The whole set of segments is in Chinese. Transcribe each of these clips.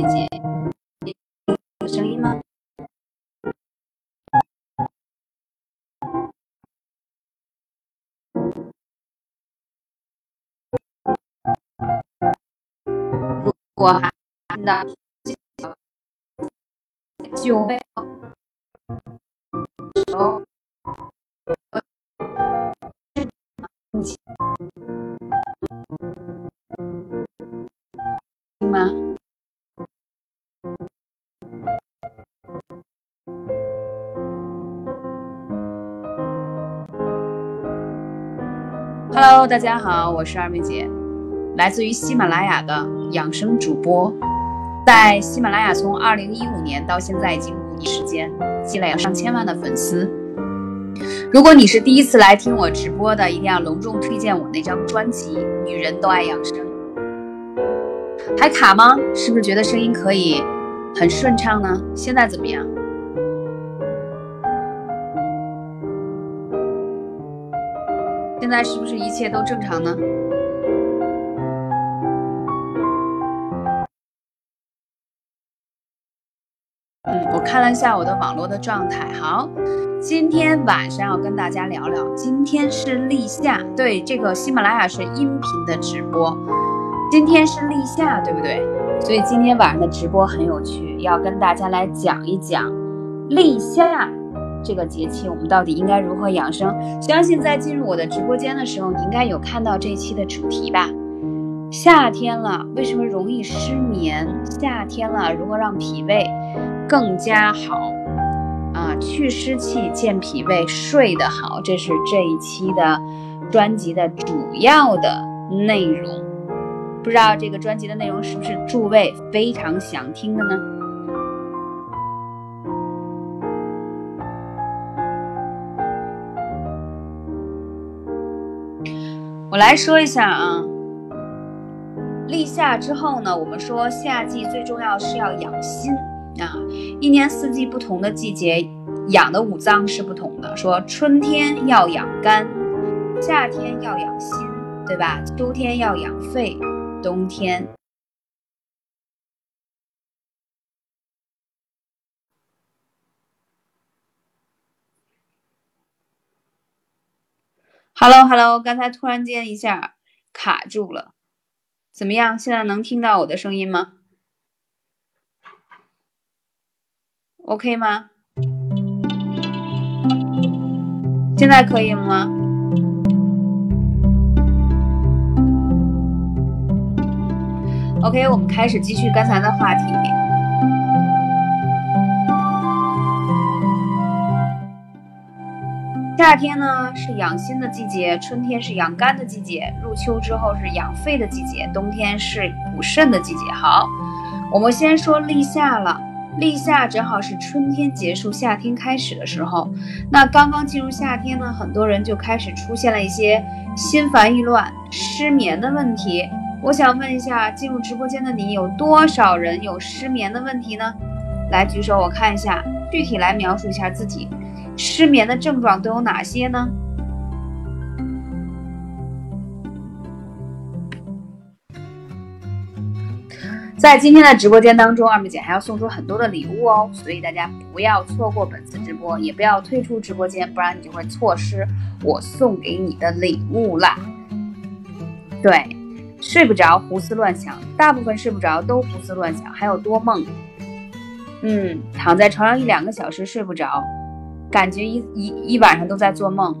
上面姐，有声音吗？如果还听到就会手听 Hello，大家好，我是二妹姐，来自于喜马拉雅的养生主播，在喜马拉雅从二零一五年到现在已经五年时间，积累了上千万的粉丝。如果你是第一次来听我直播的，一定要隆重推荐我那张专辑《女人都爱养生》。还卡吗？是不是觉得声音可以很顺畅呢？现在怎么样？现在是不是一切都正常呢？嗯，我看了一下我的网络的状态。好，今天晚上要跟大家聊聊，今天是立夏，对，这个喜马拉雅是音频的直播，今天是立夏，对不对？所以今天晚上的直播很有趣，要跟大家来讲一讲立夏。这个节气我们到底应该如何养生？相信在进入我的直播间的时候，你应该有看到这一期的主题吧？夏天了，为什么容易失眠？夏天了，如何让脾胃更加好？啊，去湿气，健脾胃，睡得好，这是这一期的专辑的主要的内容。不知道这个专辑的内容是不是诸位非常想听的呢？我来说一下啊，立夏之后呢，我们说夏季最重要是要养心啊。一年四季不同的季节养的五脏是不同的。说春天要养肝，夏天要养心，对吧？秋天要养肺，冬天。Hello，Hello，刚才突然间一下卡住了，怎么样？现在能听到我的声音吗？OK 吗？现在可以吗？OK，我们开始继续刚才的话题。夏天呢是养心的季节，春天是养肝的季节，入秋之后是养肺的季节，冬天是补肾的季节。好，我们先说立夏了。立夏正好是春天结束，夏天开始的时候。那刚刚进入夏天呢，很多人就开始出现了一些心烦意乱、失眠的问题。我想问一下，进入直播间的你，有多少人有失眠的问题呢？来举手，我看一下，具体来描述一下自己。失眠的症状都有哪些呢？在今天的直播间当中二妹姐还要送出很多的礼物哦所以大家不要错过本次直播也不要退出直播间不然你就会错失我送给你的礼物啦对睡不着胡思乱想大部分睡不着都胡思乱想还有多梦。嗯躺在床上一两个小时睡不着感觉一一一晚上都在做梦。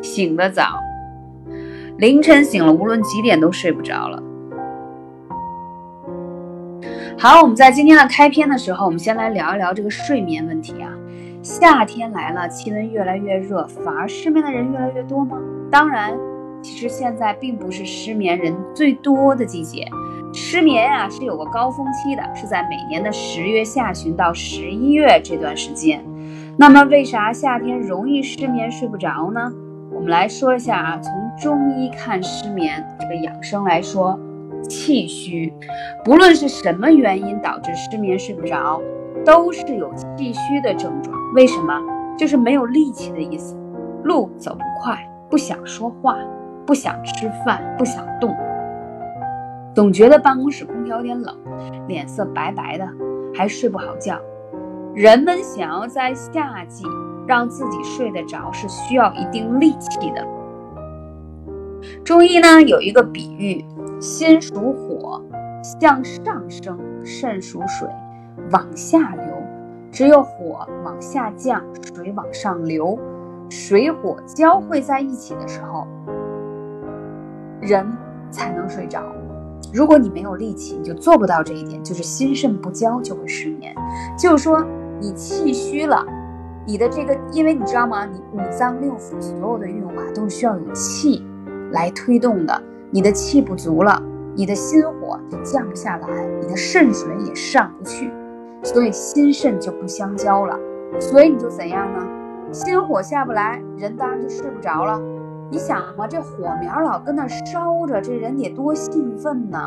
醒得早，凌晨醒了，无论几点都睡不着了。好，我们在今天的开篇的时候，我们先来聊一聊这个睡眠问题啊。夏天来了，气温越来越热，反而失眠的人越来越多吗？当然。其实现在并不是失眠人最多的季节，失眠啊是有个高峰期的，是在每年的十月下旬到十一月这段时间。那么为啥夏天容易失眠睡不着呢？我们来说一下啊，从中医看失眠这个养生来说，气虚，不论是什么原因导致失眠睡不着，都是有气虚的症状。为什么？就是没有力气的意思，路走不快，不想说话。不想吃饭，不想动，总觉得办公室空调有点冷，脸色白白的，还睡不好觉。人们想要在夏季让自己睡得着，是需要一定力气的。中医呢有一个比喻：心属火，向上升；肾属水，往下流。只有火往下降，水往上流，水火交汇在一起的时候。人才能睡着。如果你没有力气，你就做不到这一点，就是心肾不交就会失眠。就是说你气虚了，你的这个，因为你知道吗？你五脏六腑所有的运化都是需要有气来推动的。你的气不足了，你的心火就降不下来，你的肾水也上不去，所以心肾就不相交了。所以你就怎样呢？心火下不来，人当然就睡不着了。你想嘛，这火苗老跟那烧着，这人得多兴奋呢。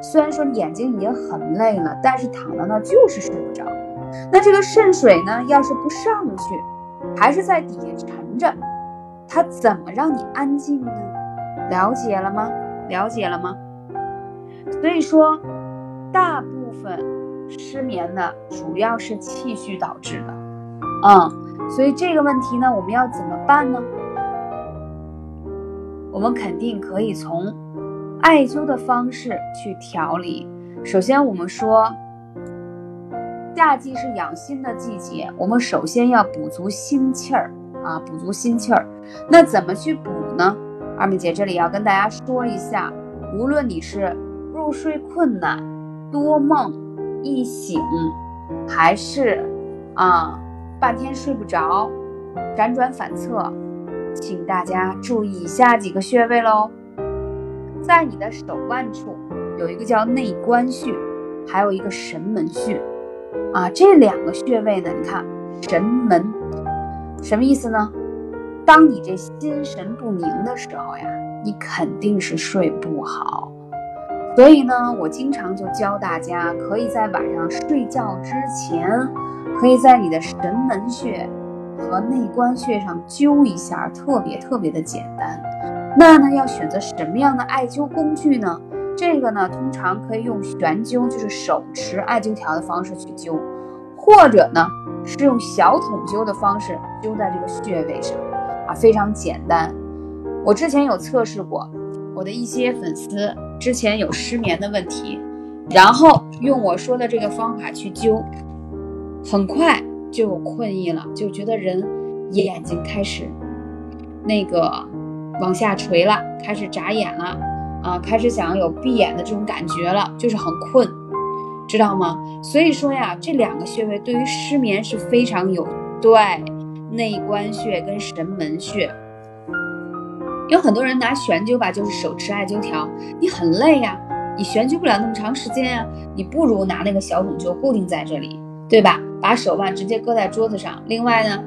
虽然说眼睛已经很累了，但是躺在那就是睡不着。那这个肾水呢，要是不上去，还是在底下沉着，它怎么让你安静呢？了解了吗？了解了吗？所以说，大部分失眠的主要是气虚导致的。嗯，所以这个问题呢，我们要怎么办呢？我们肯定可以从艾灸的方式去调理。首先，我们说夏季是养心的季节，我们首先要补足心气儿啊，补足心气儿。那怎么去补呢？二妹姐这里要跟大家说一下，无论你是入睡困难、多梦、易醒，还是啊半天睡不着、辗转反侧。请大家注意以下几个穴位喽，在你的手腕处有一个叫内关穴，还有一个神门穴，啊，这两个穴位呢，你看神门什么意思呢？当你这心神不宁的时候呀，你肯定是睡不好，所以呢，我经常就教大家，可以在晚上睡觉之前，可以在你的神门穴。和内关穴上灸一下，特别特别的简单。那呢，要选择什么样的艾灸工具呢？这个呢，通常可以用悬灸，就是手持艾灸条的方式去灸，或者呢，是用小筒灸的方式灸在这个穴位上，啊，非常简单。我之前有测试过，我的一些粉丝之前有失眠的问题，然后用我说的这个方法去灸，很快。就有困意了，就觉得人眼睛开始那个往下垂了，开始眨眼了，啊，开始想要有闭眼的这种感觉了，就是很困，知道吗？所以说呀，这两个穴位对于失眠是非常有对，内关穴跟神门穴。有很多人拿悬灸吧，就是手持艾灸条，你很累呀，你悬灸不了那么长时间呀，你不如拿那个小筒灸固定在这里，对吧？把手腕直接搁在桌子上，另外呢，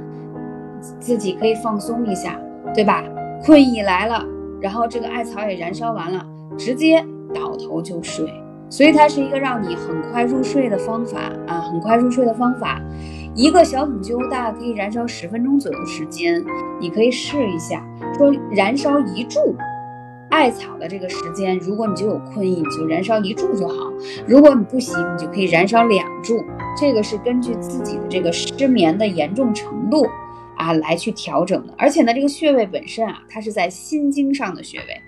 自己可以放松一下，对吧？困意来了，然后这个艾草也燃烧完了，直接倒头就睡。所以它是一个让你很快入睡的方法啊，很快入睡的方法。一个小桶灸大概可以燃烧十分钟左右的时间，你可以试一下。说燃烧一柱艾草的这个时间，如果你就有困意，你就燃烧一柱就好；如果你不行，你就可以燃烧两柱。这个是根据自己的这个失眠的严重程度啊来去调整的。而且呢，这个穴位本身啊，它是在心经上的穴位。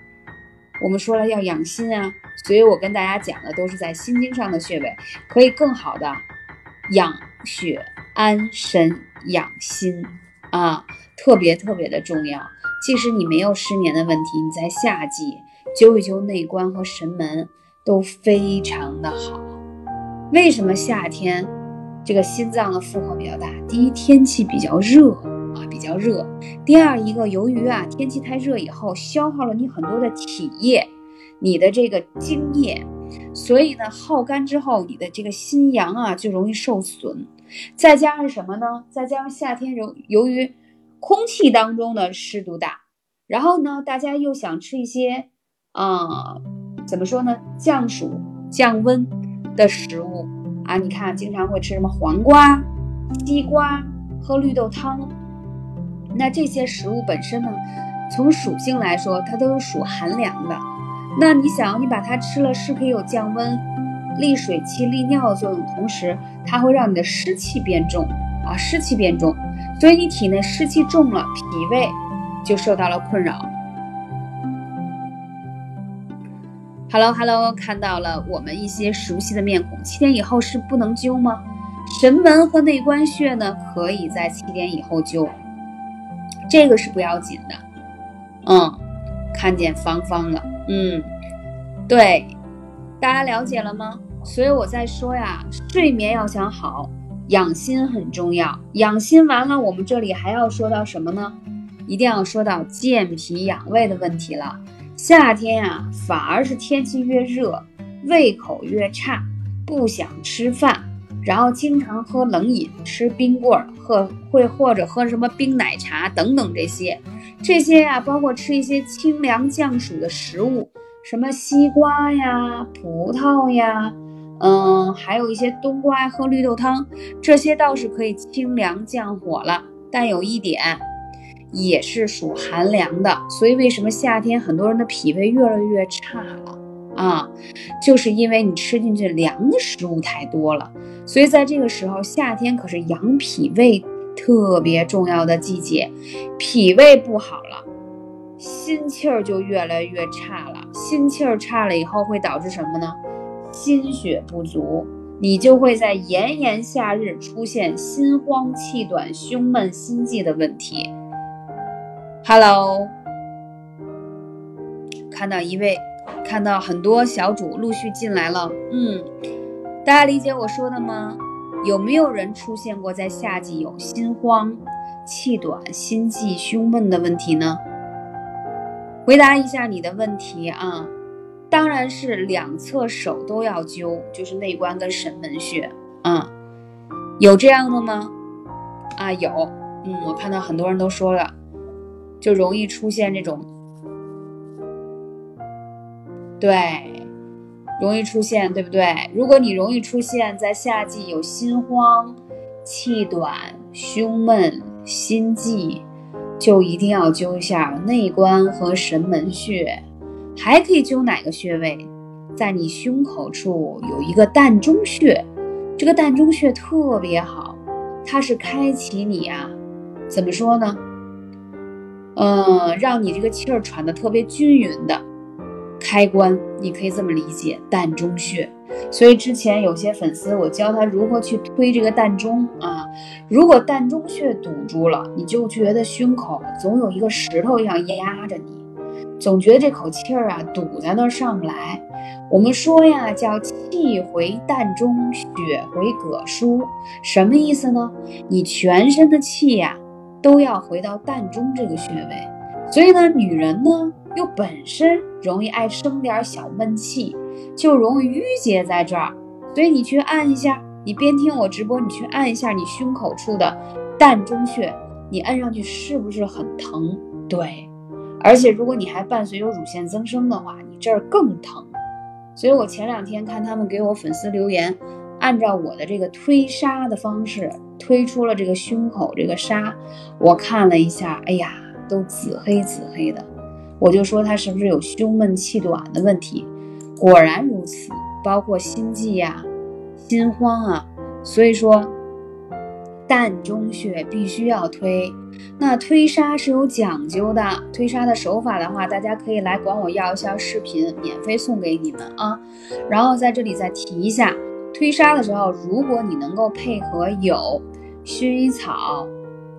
我们说了要养心啊，所以我跟大家讲的都是在心经上的穴位，可以更好的养血、安神、养心啊，特别特别的重要。即使你没有失眠的问题，你在夏季灸一灸内关和神门都非常的好。为什么夏天这个心脏的负荷比较大？第一，天气比较热啊，比较热。第二，一个由于啊天气太热以后，消耗了你很多的体液，你的这个精液，所以呢耗干之后，你的这个心阳啊就容易受损。再加上什么呢？再加上夏天由由于空气当中的湿度大，然后呢，大家又想吃一些，啊，怎么说呢，降暑降温的食物啊？你看，经常会吃什么黄瓜、西瓜，喝绿豆汤。那这些食物本身呢，从属性来说，它都是属寒凉的。那你想，你把它吃了，是可以有降温、利水气、利尿的作用，同时它会让你的湿气变重啊，湿气变重。所以你体内湿气重了，脾胃就受到了困扰。Hello Hello，看到了我们一些熟悉的面孔。七点以后是不能灸吗？神门和内关穴呢，可以在七点以后灸，这个是不要紧的。嗯，看见芳芳了。嗯，对，大家了解了吗？所以我在说呀，睡眠要想好。养心很重要，养心完了，我们这里还要说到什么呢？一定要说到健脾养胃的问题了。夏天呀，反而是天气越热，胃口越差，不想吃饭，然后经常喝冷饮，吃冰棍儿，喝会或者喝什么冰奶茶等等这些，这些呀，包括吃一些清凉降暑的食物，什么西瓜呀、葡萄呀。嗯，还有一些冬瓜喝绿豆汤，这些倒是可以清凉降火了。但有一点，也是属寒凉的，所以为什么夏天很多人的脾胃越来越差了啊？就是因为你吃进去凉的食物太多了。所以在这个时候，夏天可是养脾胃特别重要的季节，脾胃不好了，心气儿就越来越差了。心气儿差了以后，会导致什么呢？心血不足，你就会在炎炎夏日出现心慌气短、胸闷心悸的问题。Hello，看到一位，看到很多小主陆续进来了。嗯，大家理解我说的吗？有没有人出现过在夏季有心慌、气短、心悸、胸闷的问题呢？回答一下你的问题啊。当然是两侧手都要灸，就是内关跟神门穴。嗯，有这样的吗？啊，有。嗯，我看到很多人都说了，就容易出现这种，对，容易出现，对不对？如果你容易出现在夏季有心慌、气短、胸闷、心悸，就一定要灸一下内关和神门穴。还可以灸哪个穴位？在你胸口处有一个膻中穴，这个膻中穴特别好，它是开启你啊，怎么说呢？嗯，让你这个气儿喘的特别均匀的开关，你可以这么理解，膻中穴。所以之前有些粉丝，我教他如何去推这个膻中啊。如果膻中穴堵住了，你就觉得胸口总有一个石头一样压着你。总觉得这口气儿啊堵在那儿上不来。我们说呀，叫气回膻中，血回膈腧，什么意思呢？你全身的气呀都要回到膻中这个穴位。所以呢，女人呢又本身容易爱生点小闷气，就容易郁结在这儿。所以你去按一下，你边听我直播，你去按一下你胸口处的膻中穴，你按上去是不是很疼？对。而且，如果你还伴随有乳腺增生的话，你这儿更疼。所以我前两天看他们给我粉丝留言，按照我的这个推痧的方式推出了这个胸口这个痧，我看了一下，哎呀，都紫黑紫黑的，我就说他是不是有胸闷气短的问题？果然如此，包括心悸呀、心慌啊。所以说，膻中穴必须要推。那推痧是有讲究的，推痧的手法的话，大家可以来管我要一下视频，免费送给你们啊。然后在这里再提一下，推痧的时候，如果你能够配合有薰衣草、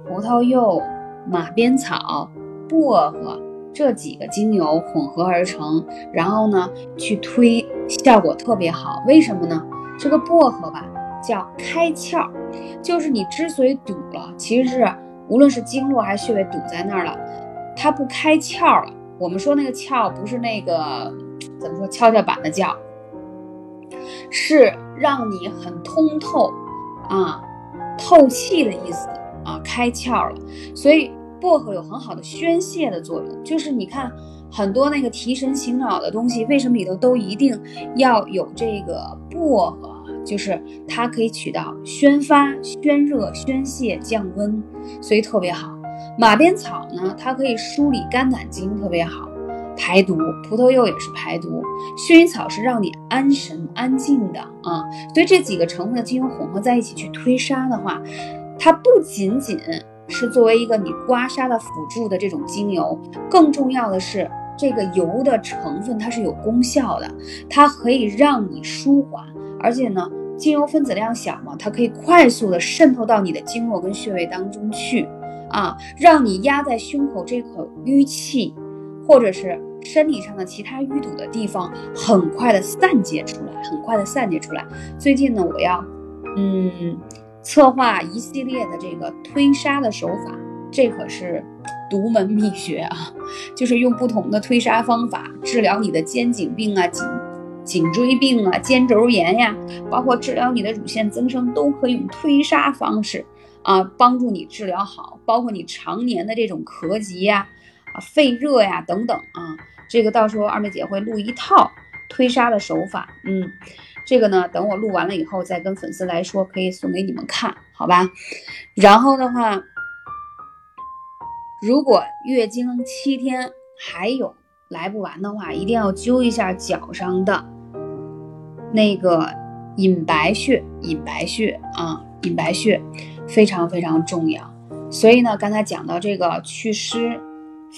葡萄柚、马鞭草、薄荷这几个精油混合而成，然后呢去推，效果特别好。为什么呢？这个薄荷吧。叫开窍，就是你之所以堵了，其实是无论是经络还是穴位堵在那儿了，它不开窍了。我们说那个窍不是那个怎么说跷跷板的窍，是让你很通透啊，透气的意思啊，开窍了。所以薄荷有很好的宣泄的作用，就是你看很多那个提神醒脑的东西，为什么里头都一定要有这个薄荷？就是它可以起到宣发、宣热、宣泄、降温，所以特别好。马鞭草呢，它可以梳理肝胆经，特别好，排毒。葡萄柚也是排毒，薰衣草是让你安神安静的啊。所以这几个成分的精油混合在一起去推沙的话，它不仅仅是作为一个你刮痧的辅助的这种精油，更重要的是这个油的成分它是有功效的，它可以让你舒缓。而且呢，精油分子量小嘛，它可以快速的渗透到你的经络跟穴位当中去，啊，让你压在胸口这口淤气，或者是身体上的其他淤堵的地方，很快的散结出来，很快的散结出来。最近呢，我要，嗯，策划一系列的这个推痧的手法，这可是独门秘诀啊，就是用不同的推痧方法治疗你的肩颈病啊，颈。颈椎病啊，肩周炎呀，包括治疗你的乳腺增生，都可以用推沙方式啊，帮助你治疗好。包括你常年的这种咳疾呀、啊肺热呀等等啊，这个到时候二妹姐会录一套推沙的手法。嗯，这个呢，等我录完了以后再跟粉丝来说，可以送给你们看，好吧？然后的话，如果月经七天还有来不完的话，一定要灸一下脚上的。那个隐白穴，隐白穴啊，隐白穴非常非常重要。所以呢，刚才讲到这个祛湿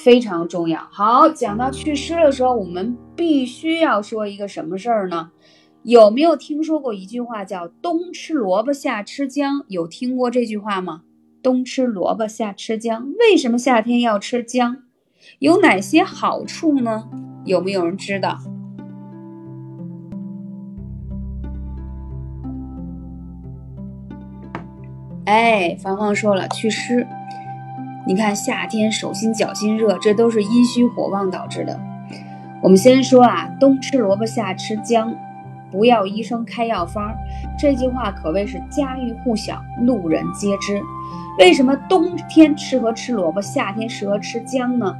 非常重要。好，讲到祛湿的时候，我们必须要说一个什么事儿呢？有没有听说过一句话叫“冬吃萝卜，夏吃姜”？有听过这句话吗？冬吃萝卜，夏吃姜。为什么夏天要吃姜？有哪些好处呢？有没有人知道？哎，芳芳说了祛湿，你看夏天手心脚心热，这都是阴虚火旺导致的。我们先说啊，冬吃萝卜夏吃姜，不要医生开药方。这句话可谓是家喻户晓，路人皆知。为什么冬天适合吃萝卜，夏天适合吃姜呢？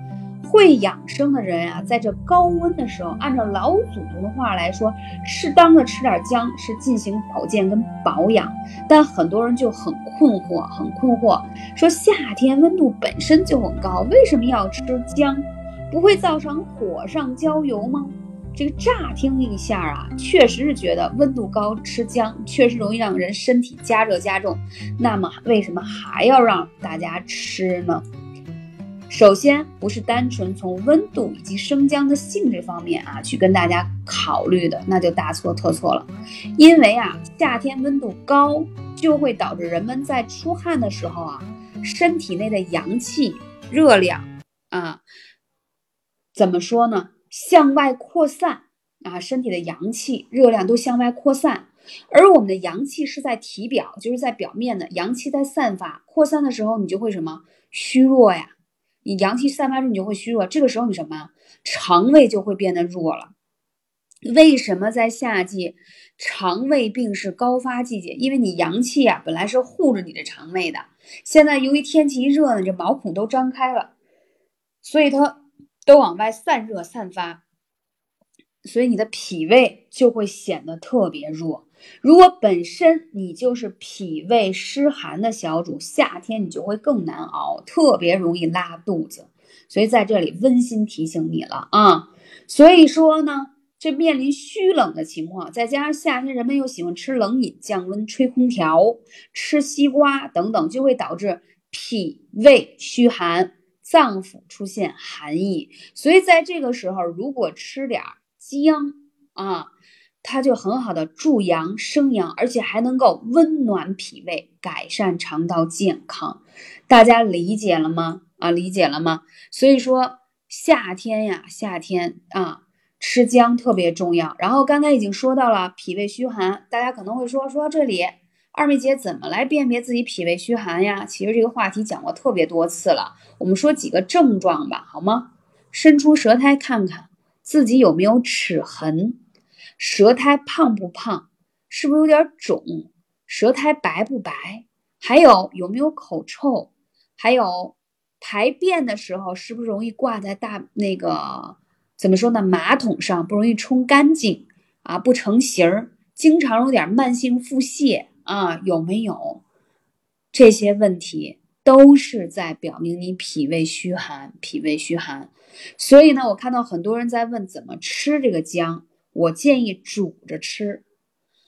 会养生的人啊，在这高温的时候，按照老祖宗的话来说，适当的吃点姜是进行保健跟保养。但很多人就很困惑，很困惑，说夏天温度本身就很高，为什么要吃姜？不会造成火上浇油吗？这个乍听一下啊，确实是觉得温度高吃姜确实容易让人身体加热加重。那么为什么还要让大家吃呢？首先，不是单纯从温度以及生姜的性质方面啊去跟大家考虑的，那就大错特错了。因为啊，夏天温度高，就会导致人们在出汗的时候啊，身体内的阳气、热量啊，怎么说呢？向外扩散啊，身体的阳气、热量都向外扩散。而我们的阳气是在体表，就是在表面的阳气在散发、扩散的时候，你就会什么虚弱呀？你阳气散发出，你就会虚弱。这个时候你什么？肠胃就会变得弱了。为什么在夏季肠胃病是高发季节？因为你阳气啊本来是护着你的肠胃的，现在由于天气一热呢，这毛孔都张开了，所以它都往外散热散发，所以你的脾胃就会显得特别弱。如果本身你就是脾胃湿寒的小主，夏天你就会更难熬，特别容易拉肚子。所以在这里温馨提醒你了啊。所以说呢，这面临虚冷的情况，再加上夏天人们又喜欢吃冷饮、降温、吹空调、吃西瓜等等，就会导致脾胃虚寒，脏腑出现寒意。所以在这个时候，如果吃点儿姜啊。它就很好的助阳生阳，而且还能够温暖脾胃，改善肠道健康。大家理解了吗？啊，理解了吗？所以说夏天呀，夏天啊，吃姜特别重要。然后刚才已经说到了脾胃虚寒，大家可能会说说到这里二妹姐怎么来辨别自己脾胃虚寒呀？其实这个话题讲过特别多次了。我们说几个症状吧，好吗？伸出舌苔看看自己有没有齿痕。舌苔胖不胖？是不是有点肿？舌苔白不白？还有有没有口臭？还有排便的时候是不是容易挂在大那个怎么说呢？马桶上不容易冲干净啊？不成形儿？经常有点慢性腹泻啊？有没有这些问题？都是在表明你脾胃虚寒，脾胃虚寒。所以呢，我看到很多人在问怎么吃这个姜。我建议煮着吃，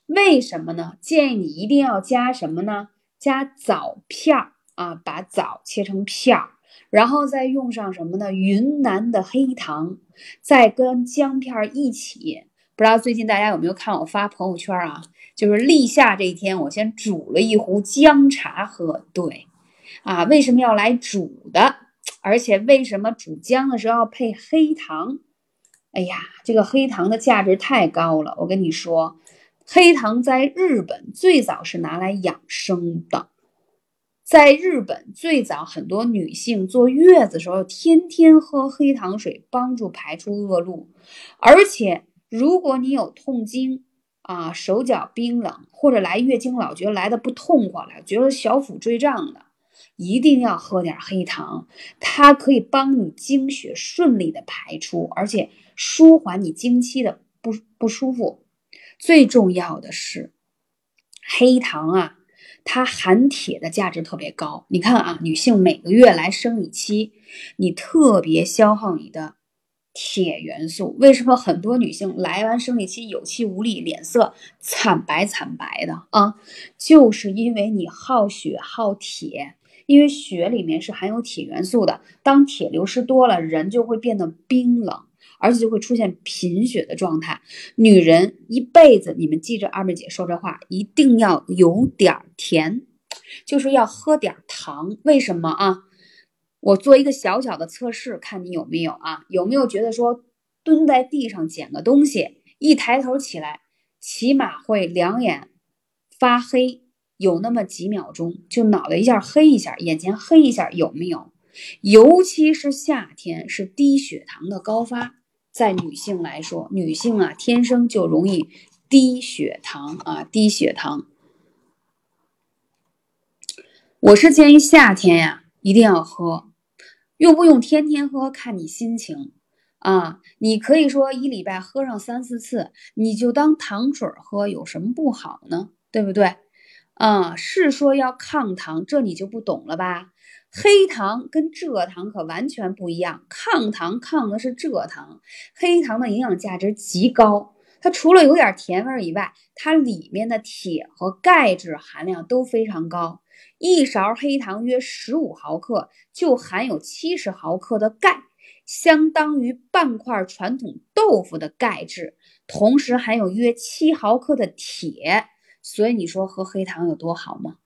为什么呢？建议你一定要加什么呢？加枣片儿啊，把枣切成片儿，然后再用上什么呢？云南的黑糖，再跟姜片儿一起。不知道最近大家有没有看我发朋友圈啊？就是立夏这一天，我先煮了一壶姜茶喝。对，啊，为什么要来煮的？而且为什么煮姜的时候要配黑糖？哎呀，这个黑糖的价值太高了。我跟你说，黑糖在日本最早是拿来养生的。在日本最早，很多女性坐月子时候天天喝黑糖水，帮助排出恶露。而且，如果你有痛经啊，手脚冰冷，或者来月经老觉得来的不痛快了，觉得小腹坠胀的，一定要喝点黑糖，它可以帮你经血顺利的排出，而且。舒缓你经期的不不舒服，最重要的是黑糖啊，它含铁的价值特别高。你看啊，女性每个月来生理期，你特别消耗你的铁元素。为什么很多女性来完生理期有气无力，脸色惨白惨白的啊？就是因为你耗血耗铁，因为血里面是含有铁元素的，当铁流失多了，人就会变得冰冷。而且就会出现贫血的状态。女人一辈子，你们记着二妹姐说这话，一定要有点甜，就是要喝点糖。为什么啊？我做一个小小的测试，看你有没有啊？有没有觉得说蹲在地上捡个东西，一抬头起来，起码会两眼发黑，有那么几秒钟，就脑袋一下黑一下，眼前黑一下，有没有？尤其是夏天，是低血糖的高发。在女性来说，女性啊天生就容易低血糖啊，低血糖。我是建议夏天呀一定要喝，用不用天天喝看你心情啊。你可以说一礼拜喝上三四次，你就当糖水喝，有什么不好呢？对不对？啊，是说要抗糖，这你就不懂了吧？黑糖跟蔗糖可完全不一样，抗糖抗的是蔗糖，黑糖的营养价值极高。它除了有点甜味以外，它里面的铁和钙质含量都非常高。一勺黑糖约十五毫克，就含有七十毫克的钙，相当于半块传统豆腐的钙质，同时含有约七毫克的铁。所以你说喝黑糖有多好吗？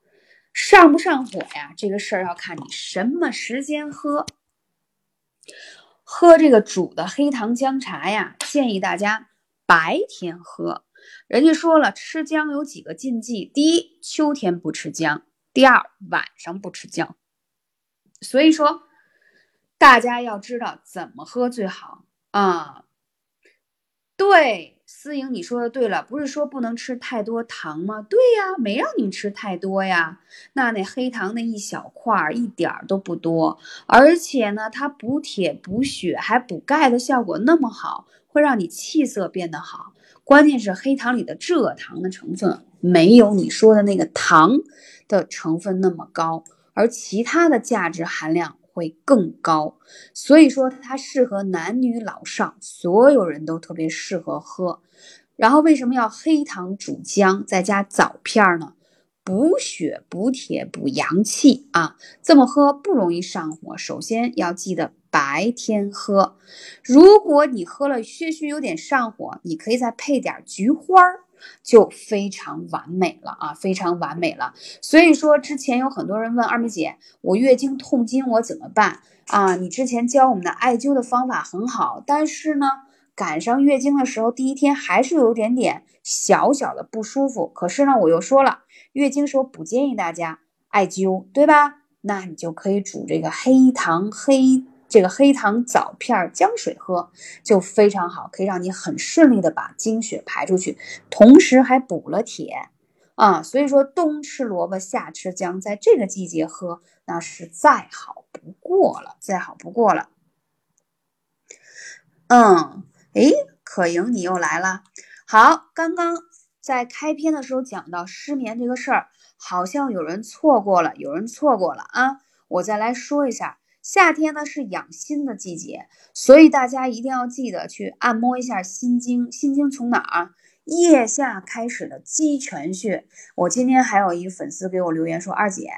上不上火呀？这个事儿要看你什么时间喝。喝这个煮的黑糖姜茶呀，建议大家白天喝。人家说了，吃姜有几个禁忌：第一，秋天不吃姜；第二，晚上不吃姜。所以说，大家要知道怎么喝最好啊。对。思颖，你说的对了，不是说不能吃太多糖吗？对呀，没让你们吃太多呀。那那黑糖那一小块儿一点儿都不多，而且呢，它补铁补血还补钙的效果那么好，会让你气色变得好。关键是黑糖里的蔗糖的成分没有你说的那个糖的成分那么高，而其他的价值含量。会更高，所以说它适合男女老少，所有人都特别适合喝。然后为什么要黑糖煮姜再加枣片呢？补血、补铁、补阳气啊！这么喝不容易上火。首先要记得白天喝。如果你喝了血虚有点上火，你可以再配点菊花儿，就非常完美了啊，非常完美了。所以说之前有很多人问二妹姐，我月经痛经我怎么办啊？你之前教我们的艾灸的方法很好，但是呢，赶上月经的时候第一天还是有点点小小的不舒服。可是呢，我又说了。月经时候不建议大家艾灸，对吧？那你就可以煮这个黑糖黑这个黑糖枣片姜水喝，就非常好，可以让你很顺利的把经血排出去，同时还补了铁啊。所以说冬吃萝卜夏吃姜，在这个季节喝那是再好不过了，再好不过了。嗯，诶，可莹你又来了，好，刚刚。在开篇的时候讲到失眠这个事儿，好像有人错过了，有人错过了啊！我再来说一下，夏天呢是养心的季节，所以大家一定要记得去按摩一下心经。心经从哪儿？腋下开始的鸡泉穴。我今天还有一粉丝给我留言说，二姐。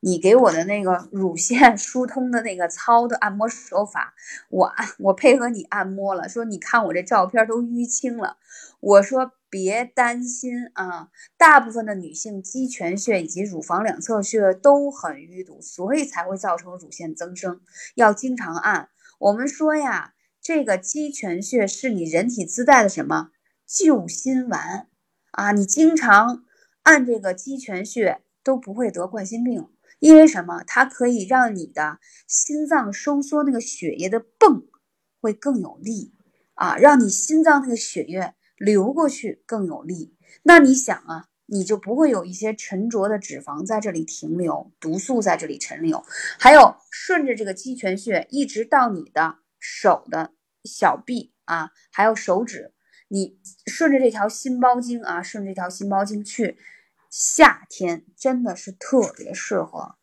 你给我的那个乳腺疏通的那个操的按摩手法，我按我配合你按摩了。说你看我这照片都淤青了，我说别担心啊，大部分的女性鸡泉穴以及乳房两侧穴都很淤堵，所以才会造成乳腺增生，要经常按。我们说呀，这个鸡泉穴是你人体自带的什么救心丸啊？你经常按这个鸡泉穴都不会得冠心病。因为什么？它可以让你的心脏收缩，那个血液的泵会更有力啊，让你心脏那个血液流过去更有力。那你想啊，你就不会有一些沉着的脂肪在这里停留，毒素在这里沉留。还有顺着这个鸡泉穴一直到你的手的小臂啊，还有手指，你顺着这条心包经啊，顺着这条心包经去。夏天真的是特别适合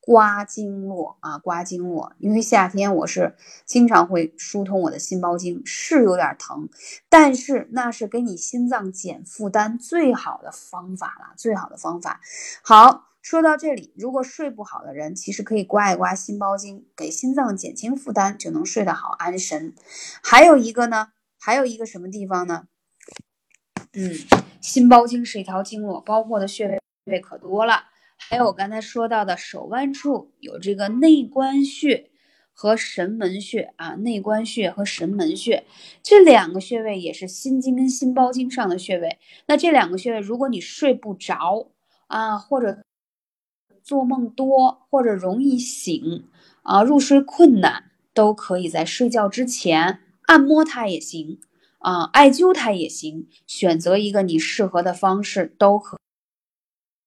刮经络啊，刮经络。因为夏天我是经常会疏通我的心包经，是有点疼，但是那是给你心脏减负担最好的方法了，最好的方法。好，说到这里，如果睡不好的人，其实可以刮一刮心包经，给心脏减轻负担，就能睡得好安神。还有一个呢，还有一个什么地方呢？嗯，心包经是一条经络，包括的穴位可多了。还有我刚才说到的手腕处有这个内关穴和神门穴啊，内关穴和神门穴这两个穴位也是心经跟心包经上的穴位。那这两个穴位，如果你睡不着啊，或者做梦多，或者容易醒啊，入睡困难，都可以在睡觉之前按摩它也行。啊，艾灸它也行，选择一个你适合的方式都可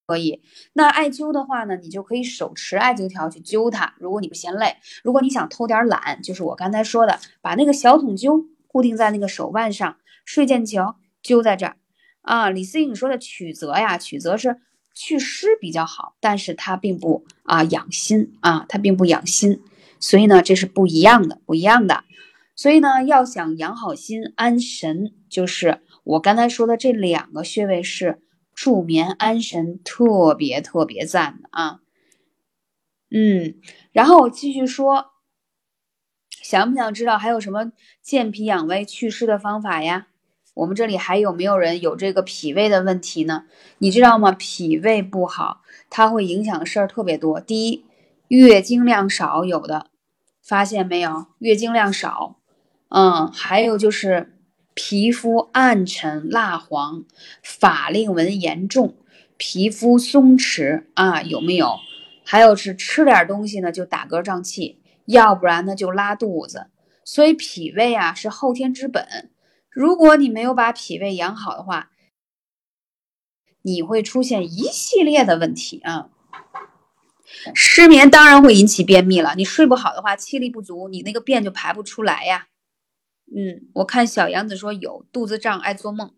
可以。那艾灸的话呢，你就可以手持艾灸条去灸它。如果你不嫌累，如果你想偷点懒，就是我刚才说的，把那个小筒灸固定在那个手腕上，睡觉前灸在这儿。啊，李思颖说的曲泽呀，曲泽是祛湿比较好，但是它并不啊养心啊，它并不养心，所以呢，这是不一样的，不一样的。所以呢，要想养好心、安神，就是我刚才说的这两个穴位是助眠安神，特别特别赞的啊。嗯，然后我继续说，想不想知道还有什么健脾养胃、祛湿的方法呀？我们这里还有没有人有这个脾胃的问题呢？你知道吗？脾胃不好，它会影响事儿特别多。第一，月经量少，有的发现没有？月经量少。嗯，还有就是皮肤暗沉、蜡黄、法令纹严重、皮肤松弛啊，有没有？还有是吃点东西呢就打嗝胀气，要不然呢就拉肚子。所以脾胃啊是后天之本，如果你没有把脾胃养好的话，你会出现一系列的问题啊。失眠当然会引起便秘了，你睡不好的话，气力不足，你那个便就排不出来呀。嗯，我看小杨子说有肚子胀、爱做梦，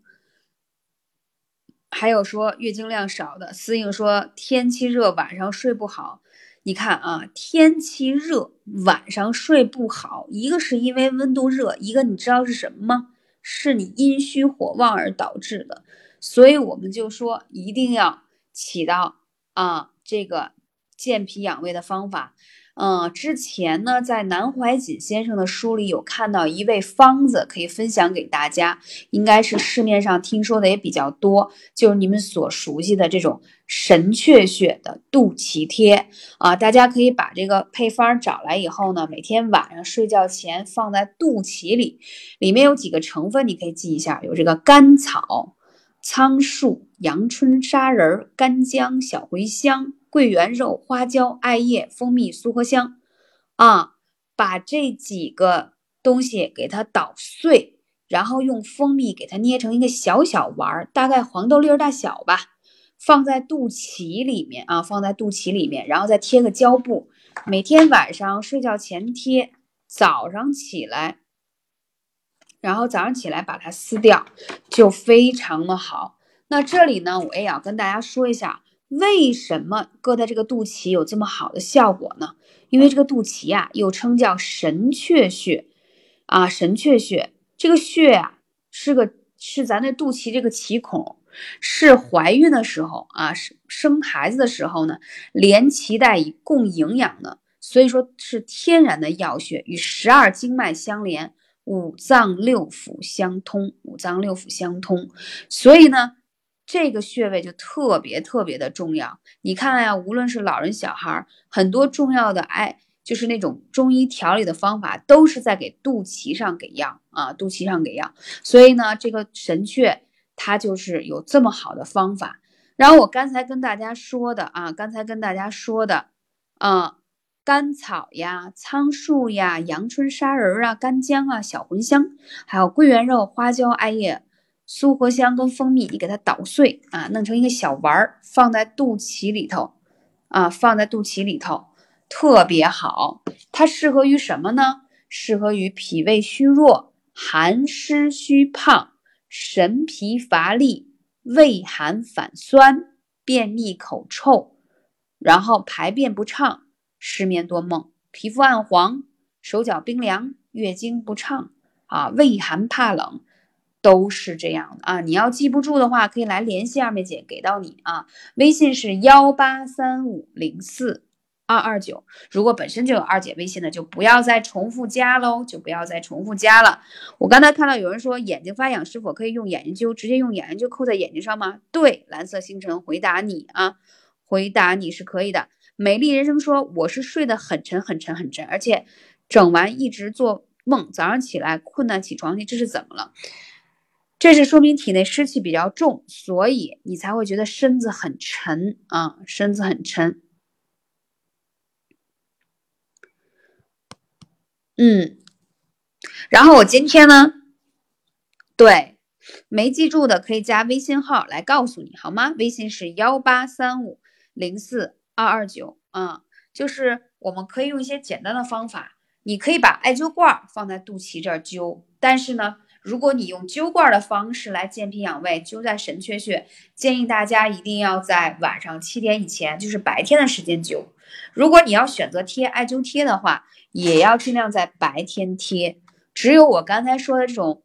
还有说月经量少的。思颖说天气热，晚上睡不好，你看啊，天气热，晚上睡不好，一个是因为温度热，一个你知道是什么吗？是你阴虚火旺而导致的。所以我们就说，一定要起到啊这个健脾养胃的方法。嗯，之前呢，在南怀瑾先生的书里有看到一味方子，可以分享给大家，应该是市面上听说的也比较多，就是你们所熟悉的这种神阙穴的肚脐贴啊。大家可以把这个配方找来以后呢，每天晚上睡觉前放在肚脐里，里面有几个成分，你可以记一下，有这个甘草、苍术、阳春砂仁、干姜、小茴香。桂圆肉、花椒、艾叶、蜂蜜、苏合香，啊，把这几个东西给它捣碎，然后用蜂蜜给它捏成一个小小丸儿，大概黄豆粒儿大小吧，放在肚脐里面啊，放在肚脐里面，然后再贴个胶布，每天晚上睡觉前贴，早上起来，然后早上起来把它撕掉，就非常的好。那这里呢，我也要跟大家说一下。为什么搁在这个肚脐有这么好的效果呢？因为这个肚脐呀，又称叫神阙穴啊，神阙穴这个穴啊，是个是咱那肚脐这个脐孔，是怀孕的时候啊，生生孩子的时候呢，连脐带以供营养的，所以说是天然的药穴，与十二经脉相连，五脏六腑相通，五脏六腑相通，所以呢。这个穴位就特别特别的重要。你看呀，无论是老人小孩，很多重要的哎，就是那种中医调理的方法，都是在给肚脐上给药啊，肚脐上给药。所以呢，这个神阙它就是有这么好的方法。然后我刚才跟大家说的啊，刚才跟大家说的，啊，甘草呀、苍术呀、阳春砂仁啊、干姜啊、小茴香，还有桂圆肉、花椒、艾叶。苏合香跟蜂蜜，你给它捣碎啊，弄成一个小丸儿，放在肚脐里头啊，放在肚脐里头，特别好。它适合于什么呢？适合于脾胃虚弱、寒湿虚胖、神疲乏力、胃寒反酸、便秘口臭，然后排便不畅、失眠多梦、皮肤暗黄、手脚冰凉、月经不畅啊、胃寒怕冷。都是这样的啊！你要记不住的话，可以来联系二妹姐给到你啊。微信是幺八三五零四二二九。如果本身就有二姐微信的，就不要再重复加喽，就不要再重复加了。我刚才看到有人说眼睛发痒是否可以用眼睛灸，直接用眼睛灸扣在眼睛上吗？对，蓝色星辰回答你啊，回答你是可以的。美丽人生说我是睡得很沉很沉很沉，而且整完一直做梦，早上起来困难起床去，这是怎么了？这是说明体内湿气比较重，所以你才会觉得身子很沉啊，身子很沉。嗯，然后我今天呢，对，没记住的可以加微信号来告诉你好吗？微信是幺八三五零四二二九啊，就是我们可以用一些简单的方法，你可以把艾灸罐放在肚脐这儿灸，但是呢。如果你用灸罐的方式来健脾养胃，灸在神阙穴，建议大家一定要在晚上七点以前，就是白天的时间灸。如果你要选择贴艾灸贴的话，也要尽量在白天贴。只有我刚才说的这种。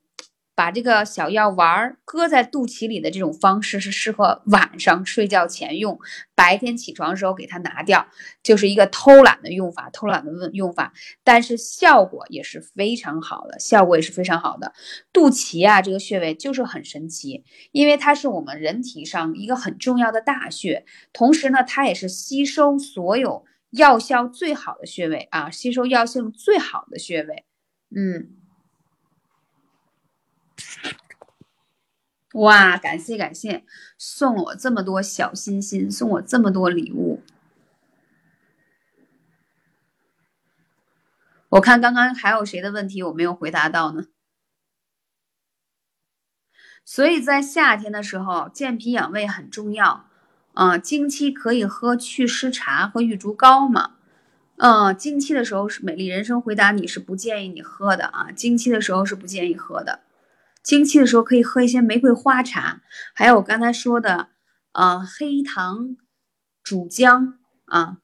把这个小药丸儿搁在肚脐里的这种方式是适合晚上睡觉前用，白天起床的时候给它拿掉，就是一个偷懒的用法，偷懒的用法，但是效果也是非常好的，效果也是非常好的。肚脐啊，这个穴位就是很神奇，因为它是我们人体上一个很重要的大穴，同时呢，它也是吸收所有药效最好的穴位啊，吸收药性最好的穴位，嗯。哇，感谢感谢，送我这么多小心心，送我这么多礼物。我看刚刚还有谁的问题我没有回答到呢？所以在夏天的时候，健脾养胃很重要。嗯，经期可以喝祛湿茶和玉竹膏吗？嗯，经期的时候是美丽人生回答你是不建议你喝的啊，经期的时候是不建议喝的。经期的时候可以喝一些玫瑰花茶还有我刚才说的啊黑糖煮姜啊。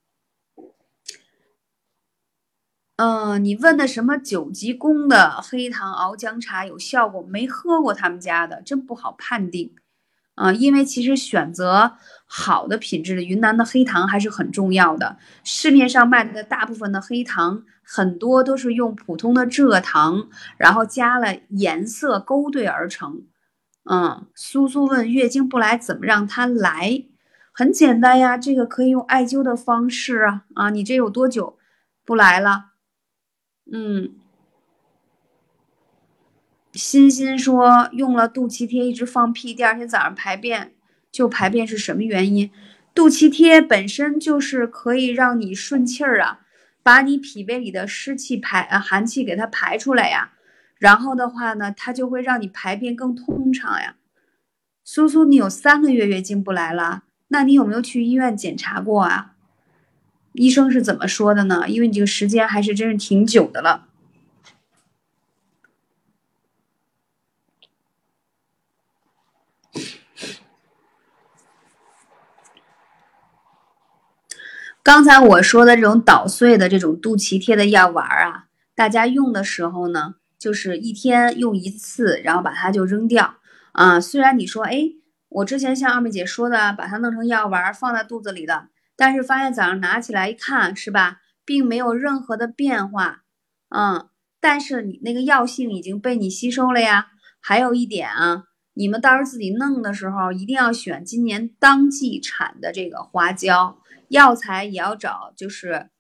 嗯你问的什么九级宫的黑糖熬姜茶有效果？没喝过他们家的真不好判定啊。因为其实选择好的品质的云南的黑糖还是很重要的。市面上卖的大部分的黑糖，很多都是用普通的蔗糖，然后加了颜色勾兑而成。嗯，苏苏问月经不来怎么让它来？很简单呀，这个可以用艾灸的方式啊。啊，你这有多久不来了？嗯，欣欣说用了肚脐贴一直放屁，第二天早上排便就排便是什么原因？肚脐贴本身就是可以让你顺气儿啊，把你脾胃里的湿气排呃寒气给它排出来呀，然后的话呢，它就会让你排便更通畅呀。苏苏，你有三个月月经不来了，那你有没有去医院检查过啊？医生是怎么说的呢？因为你这个时间还是真是挺久的了。刚才我说的这种捣碎的这种肚脐贴的药丸啊，大家用的时候呢，就是一天用一次，然后把它就扔掉啊。虽然你说，哎，我之前像二妹姐说的，把它弄成药丸放在肚子里的。但是发现早上拿起来一看，是吧，并没有任何的变化，嗯，但是你那个药性已经被你吸收了呀。还有一点啊，你们到时候自己弄的时候，一定要选今年当季产的这个花椒，药材也要找就是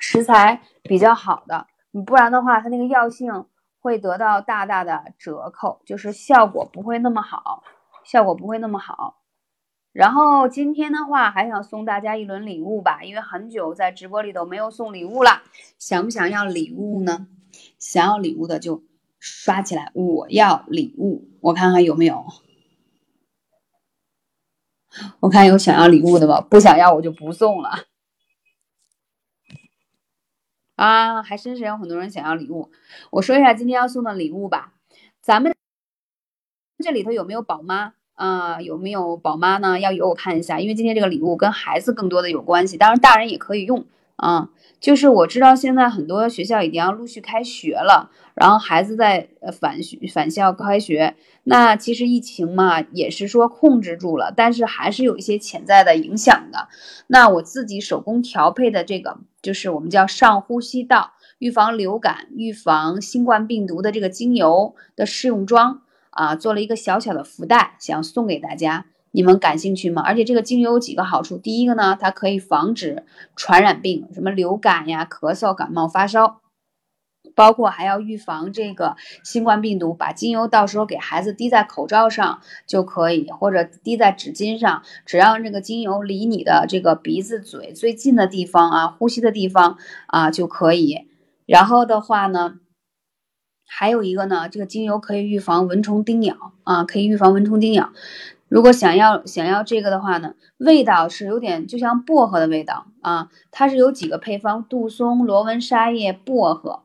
食材比较好的，你不然的话，它那个药性会得到大大的折扣，就是效果不会那么好，效果不会那么好。然后今天的话，还想送大家一轮礼物吧，因为很久在直播里头没有送礼物了，想不想要礼物呢？想要礼物的就刷起来，我要礼物，我看看有没有，我看有想要礼物的吧，不想要我就不送了。啊，还真是有很多人想要礼物，我说一下今天要送的礼物吧，咱们这里头有没有宝妈？啊，有没有宝妈呢？要有我看一下，因为今天这个礼物跟孩子更多的有关系，当然大人也可以用啊。就是我知道现在很多学校已经要陆续开学了，然后孩子在返学返校开学，那其实疫情嘛也是说控制住了，但是还是有一些潜在的影响的。那我自己手工调配的这个，就是我们叫上呼吸道预防流感、预防新冠病毒的这个精油的试用装。啊，做了一个小小的福袋，想送给大家，你们感兴趣吗？而且这个精油有几个好处，第一个呢，它可以防止传染病，什么流感呀、咳嗽、感冒、发烧，包括还要预防这个新冠病毒。把精油到时候给孩子滴在口罩上就可以，或者滴在纸巾上，只要这个精油离你的这个鼻子、嘴最近的地方啊，呼吸的地方啊就可以。然后的话呢。还有一个呢，这个精油可以预防蚊虫叮咬啊，可以预防蚊虫叮咬。如果想要想要这个的话呢，味道是有点就像薄荷的味道啊。它是有几个配方：杜松、罗纹沙叶、薄荷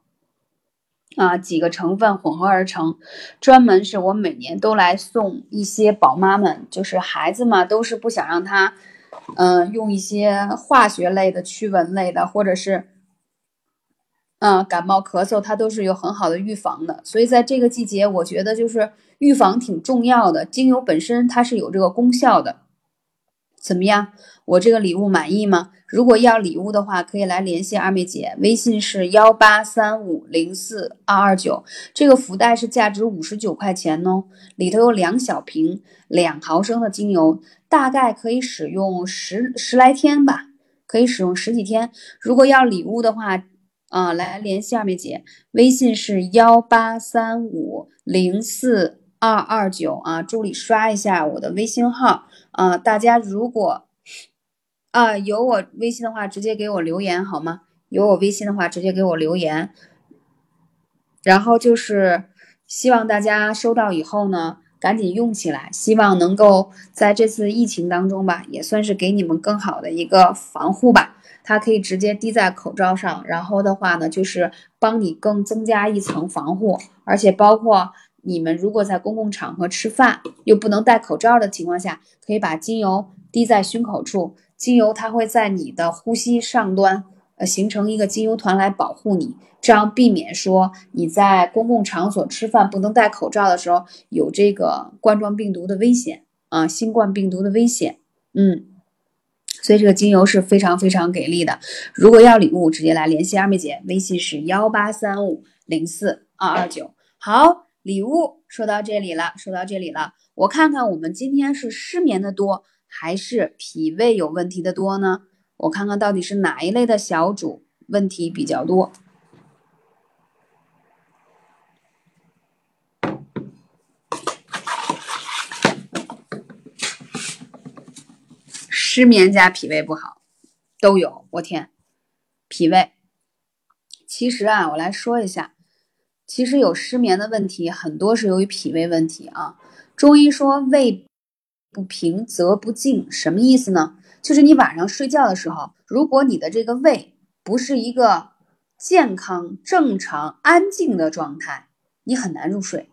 啊，几个成分混合而成。专门是我每年都来送一些宝妈们，就是孩子嘛，都是不想让他嗯用一些化学类的驱蚊类的，或者是。嗯，感冒咳嗽它都是有很好的预防的，所以在这个季节，我觉得就是预防挺重要的。精油本身它是有这个功效的，怎么样？我这个礼物满意吗？如果要礼物的话，可以来联系二妹姐，微信是幺八三五零四二二九。这个福袋是价值五十九块钱哦，里头有两小瓶两毫升的精油，大概可以使用十十来天吧，可以使用十几天。如果要礼物的话。啊，来联系二妹姐，微信是幺八三五零四二二九啊，助理刷一下我的微信号啊，大家如果啊有我微信的话，直接给我留言好吗？有我微信的话，直接给我留言。然后就是希望大家收到以后呢，赶紧用起来，希望能够在这次疫情当中吧，也算是给你们更好的一个防护吧。它可以直接滴在口罩上，然后的话呢，就是帮你更增加一层防护，而且包括你们如果在公共场合吃饭又不能戴口罩的情况下，可以把精油滴在胸口处，精油它会在你的呼吸上端，呃，形成一个精油团来保护你，这样避免说你在公共场所吃饭不能戴口罩的时候有这个冠状病毒的危险啊，新冠病毒的危险。嗯，所以这个精油是非常非常给力的。如果要礼物，直接来联系二妹姐，微信是幺八三五零四二二九。好，礼物说到这里了，说到这里了，我看看我们今天是失眠的多，还是脾胃有问题的多呢？我看看到底是哪一类的小主问题比较多？失眠加脾胃不好都有，我天，脾胃。其实啊，我来说一下，其实有失眠的问题很多是由于脾胃问题啊。中医说胃不平则不静，什么意思呢？就是你晚上睡觉的时候，如果你的这个胃不是一个健康、正常、安静的状态，你很难入睡。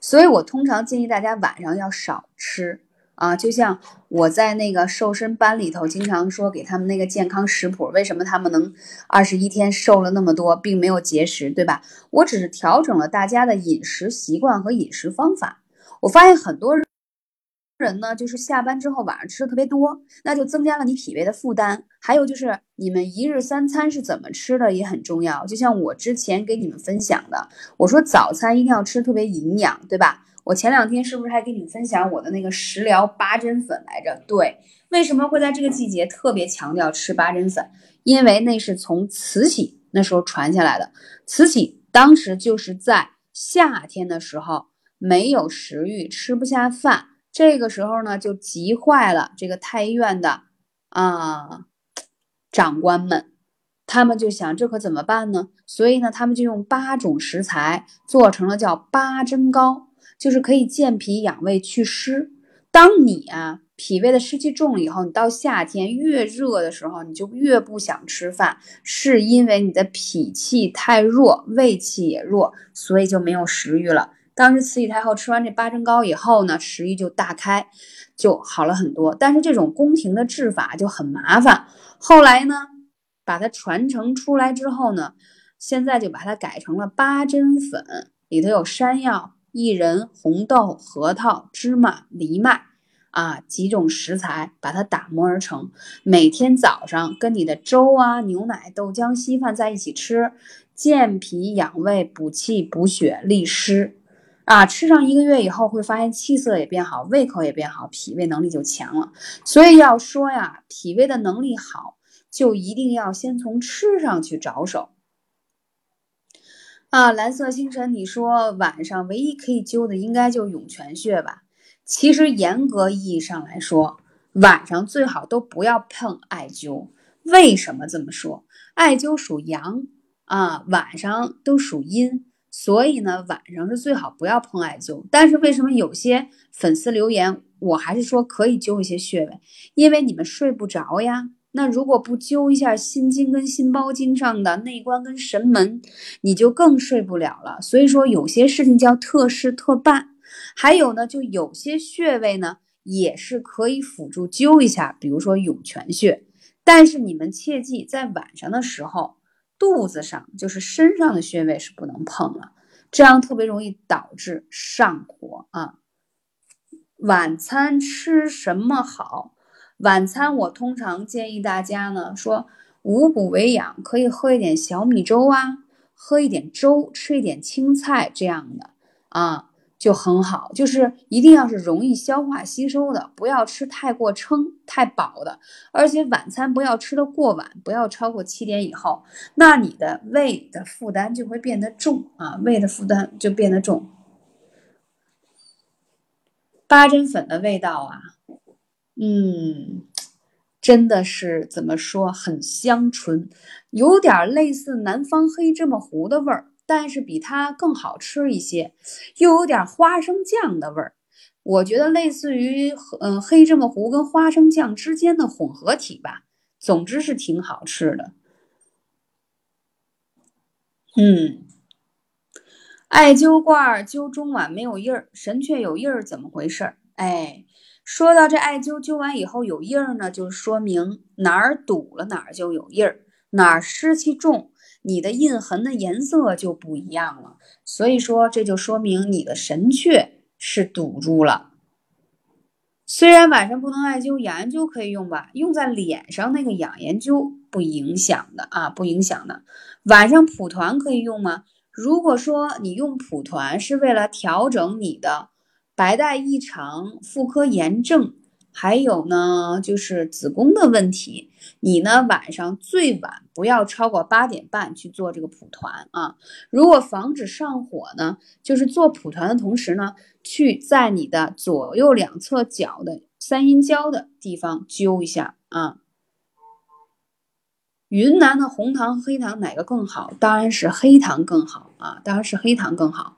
所以我通常建议大家晚上要少吃啊。就像我在那个瘦身班里头经常说给他们那个健康食谱，为什么他们能二十一天瘦了那么多，并没有节食，对吧？我只是调整了大家的饮食习惯和饮食方法。我发现很多人。人呢，就是下班之后晚上吃的特别多，那就增加了你脾胃的负担。还有就是你们一日三餐是怎么吃的也很重要。就像我之前给你们分享的，我说早餐一定要吃特别营养，对吧？我前两天是不是还给你们分享我的那个食疗八珍粉来着？对，为什么会在这个季节特别强调吃八珍粉？因为那是从慈禧那时候传下来的。慈禧当时就是在夏天的时候没有食欲，吃不下饭。这个时候呢，就急坏了这个太医院的啊长官们，他们就想这可怎么办呢？所以呢，他们就用八种食材做成了叫八珍糕，就是可以健脾养胃祛湿。当你啊脾胃的湿气重了以后，你到夏天越热的时候，你就越不想吃饭，是因为你的脾气太弱，胃气也弱，所以就没有食欲了。当时慈禧太后吃完这八珍糕以后呢，食欲就大开，就好了很多。但是这种宫廷的制法就很麻烦。后来呢，把它传承出来之后呢，现在就把它改成了八珍粉，里头有山药、薏仁、红豆、核桃、芝麻、藜麦啊几种食材，把它打磨而成。每天早上跟你的粥啊、牛奶、豆浆、稀饭在一起吃，健脾养胃、补气补血、利湿。啊，吃上一个月以后，会发现气色也变好，胃口也变好，脾胃能力就强了。所以要说呀，脾胃的能力好，就一定要先从吃上去着手。啊，蓝色星辰，你说晚上唯一可以灸的，应该就涌泉穴吧？其实严格意义上来说，晚上最好都不要碰艾灸。为什么这么说？艾灸属阳啊，晚上都属阴。所以呢，晚上是最好不要碰艾灸。但是为什么有些粉丝留言，我还是说可以灸一些穴位，因为你们睡不着呀。那如果不灸一下心经跟心包经上的内关跟神门，你就更睡不了了。所以说有些事情叫特事特办。还有呢，就有些穴位呢也是可以辅助灸一下，比如说涌泉穴。但是你们切记在晚上的时候。肚子上就是身上的穴位是不能碰了，这样特别容易导致上火啊。晚餐吃什么好？晚餐我通常建议大家呢，说五谷为养，可以喝一点小米粥啊，喝一点粥，吃一点青菜这样的啊。就很好，就是一定要是容易消化吸收的，不要吃太过撑、太饱的，而且晚餐不要吃的过晚，不要超过七点以后，那你的胃的负担就会变得重啊，胃的负担就变得重。八珍粉的味道啊，嗯，真的是怎么说，很香醇，有点类似南方黑芝麻糊的味儿。但是比它更好吃一些，又有点花生酱的味儿，我觉得类似于嗯黑芝麻糊跟花生酱之间的混合体吧。总之是挺好吃的。嗯，艾灸罐灸中脘没有印儿，神阙有印儿，怎么回事儿？哎，说到这艾灸灸完以后有印儿呢，就说明哪儿堵了哪儿就有印儿。哪儿湿气重，你的印痕的颜色就不一样了。所以说，这就说明你的神阙是堵住了。虽然晚上不能艾灸，养颜灸可以用吧？用在脸上那个养颜灸不影响的啊，不影响的。晚上蒲团可以用吗？如果说你用蒲团是为了调整你的白带异常、妇科炎症。还有呢，就是子宫的问题，你呢晚上最晚不要超过八点半去做这个蒲团啊。如果防止上火呢，就是做蒲团的同时呢，去在你的左右两侧脚的三阴交的地方灸一下啊。云南的红糖黑糖哪个更好？当然是黑糖更好啊，当然是黑糖更好。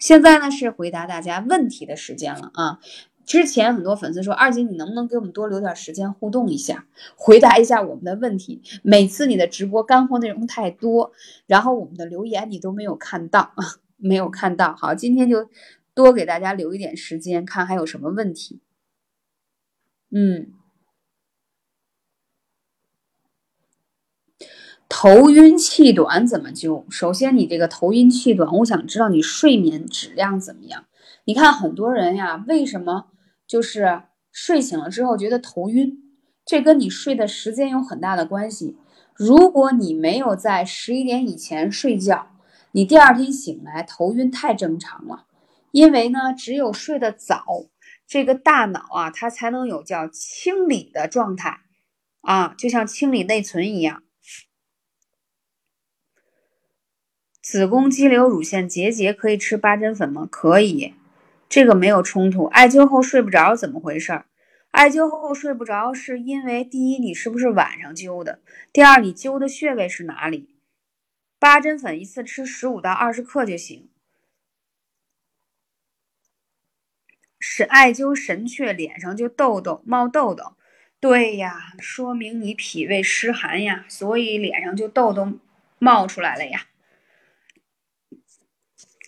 现在呢是回答大家问题的时间了啊。之前很多粉丝说：“二姐，你能不能给我们多留点时间互动一下，回答一下我们的问题？每次你的直播干货内容太多，然后我们的留言你都没有看到啊，没有看到。好，今天就多给大家留一点时间，看还有什么问题。嗯，头晕气短怎么灸？首先，你这个头晕气短，我想知道你睡眠质量怎么样？你看很多人呀，为什么？就是睡醒了之后觉得头晕，这跟你睡的时间有很大的关系。如果你没有在十一点以前睡觉，你第二天醒来头晕太正常了。因为呢，只有睡得早，这个大脑啊，它才能有叫清理的状态啊，就像清理内存一样。子宫肌瘤、乳腺结节可以吃八珍粉吗？可以。这个没有冲突，艾灸后睡不着怎么回事？艾灸后睡不着是因为第一，你是不是晚上灸的？第二，你灸的穴位是哪里？八珍粉一次吃十五到二十克就行。是艾灸神阙，脸上就痘痘冒痘痘。对呀，说明你脾胃湿寒呀，所以脸上就痘痘冒出来了呀。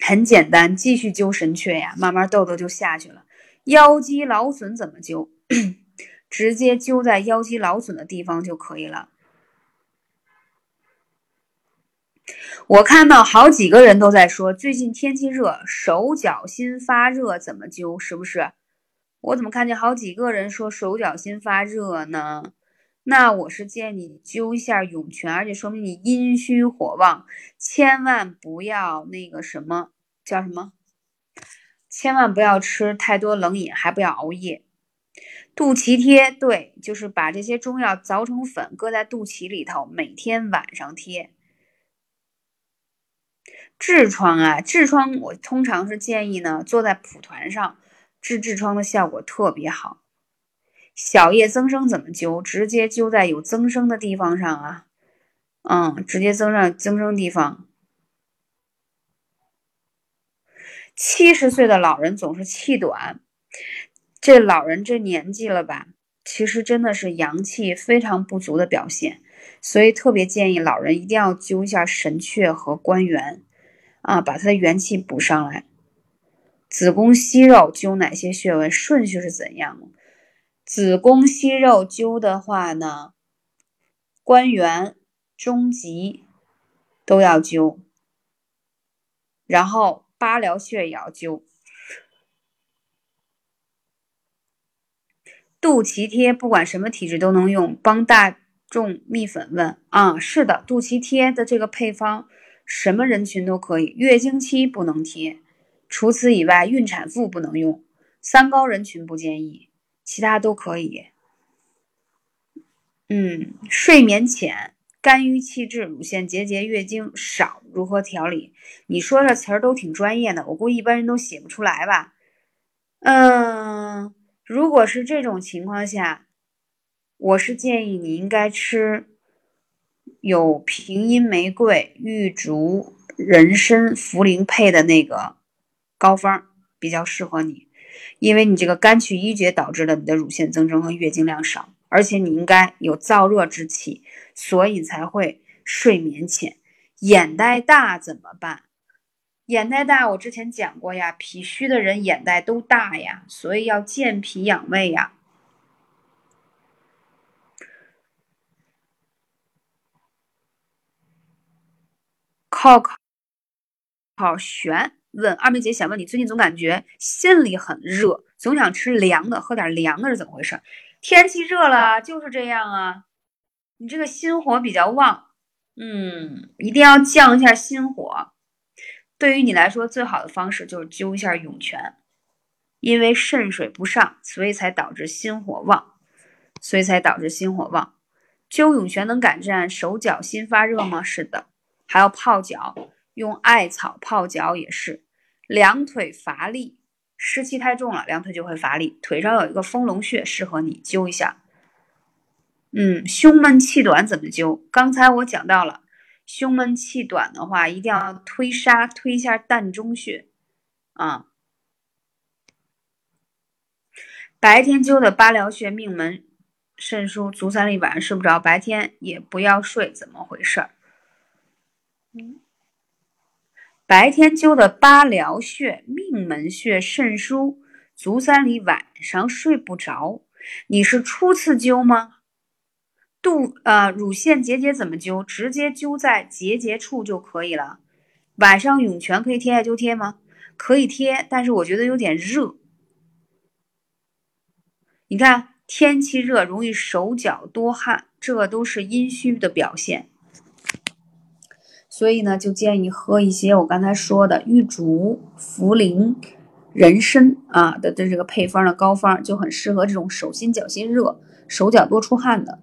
很简单，继续灸神阙呀，慢慢痘痘就下去了。腰肌劳损怎么灸？直接灸在腰肌劳损的地方就可以了。我看到好几个人都在说，最近天气热，手脚心发热，怎么灸？是不是？我怎么看见好几个人说手脚心发热呢？那我是建议你灸一下涌泉，而且说明你阴虚火旺，千万不要那个什么叫什么，千万不要吃太多冷饮，还不要熬夜。肚脐贴，对，就是把这些中药凿成粉，搁在肚脐里头，每天晚上贴。痔疮啊，痔疮我通常是建议呢，坐在蒲团上治痔疮的效果特别好。小叶增生怎么灸？直接灸在有增生的地方上啊，嗯，直接增上增生地方。七十岁的老人总是气短，这老人这年纪了吧？其实真的是阳气非常不足的表现，所以特别建议老人一定要灸一下神阙和关元啊，把他的元气补上来。子宫息肉灸哪些穴位？顺序是怎样的？子宫息肉灸的话呢，关元、中极都要灸，然后八髎穴也要灸。肚脐贴不管什么体质都能用，帮大众蜜粉问啊，是的，肚脐贴的这个配方什么人群都可以，月经期不能贴，除此以外，孕产妇不能用，三高人群不建议。其他都可以。嗯，睡眠浅、肝郁气滞、乳腺结节、月经少，如何调理？你说这词儿都挺专业的，我估计一般人都写不出来吧？嗯，如果是这种情况下，我是建议你应该吃有平阴玫瑰、玉竹、人参、茯苓配的那个膏方，比较适合你。因为你这个肝气郁结导致了你的乳腺增生和月经量少，而且你应该有燥热之气，所以才会睡眠浅。眼袋大怎么办？眼袋大，我之前讲过呀，脾虚的人眼袋都大呀，所以要健脾养胃呀。靠靠靠悬。问二妹姐想问你，最近总感觉心里很热，总想吃凉的，喝点凉的是怎么回事？天气热了就是这样啊。你这个心火比较旺，嗯，一定要降一下心火。对于你来说，最好的方式就是灸一下涌泉，因为肾水不上，所以才导致心火旺，所以才导致心火旺。灸涌泉能改善手脚心发热吗？是的，还要泡脚。用艾草泡脚也是，两腿乏力，湿气太重了，两腿就会乏力。腿上有一个丰隆穴，适合你灸一下。嗯，胸闷气短怎么灸？刚才我讲到了，胸闷气短的话，一定要推沙，推一下膻中穴啊。白天灸的八髎穴、命门、肾腧、足三里，晚上睡不着，白天也不要睡，怎么回事儿？嗯。白天灸的八髎穴、命门穴、肾腧、足三里，晚上睡不着。你是初次灸吗？肚呃乳腺结节怎么灸？直接灸在结节处就可以了。晚上涌泉可以贴艾灸贴吗？可以贴，但是我觉得有点热。你看天气热，容易手脚多汗，这都是阴虚的表现。所以呢，就建议喝一些我刚才说的玉竹、茯苓、人参啊的的这个配方的膏方，就很适合这种手心脚心热、手脚多出汗的。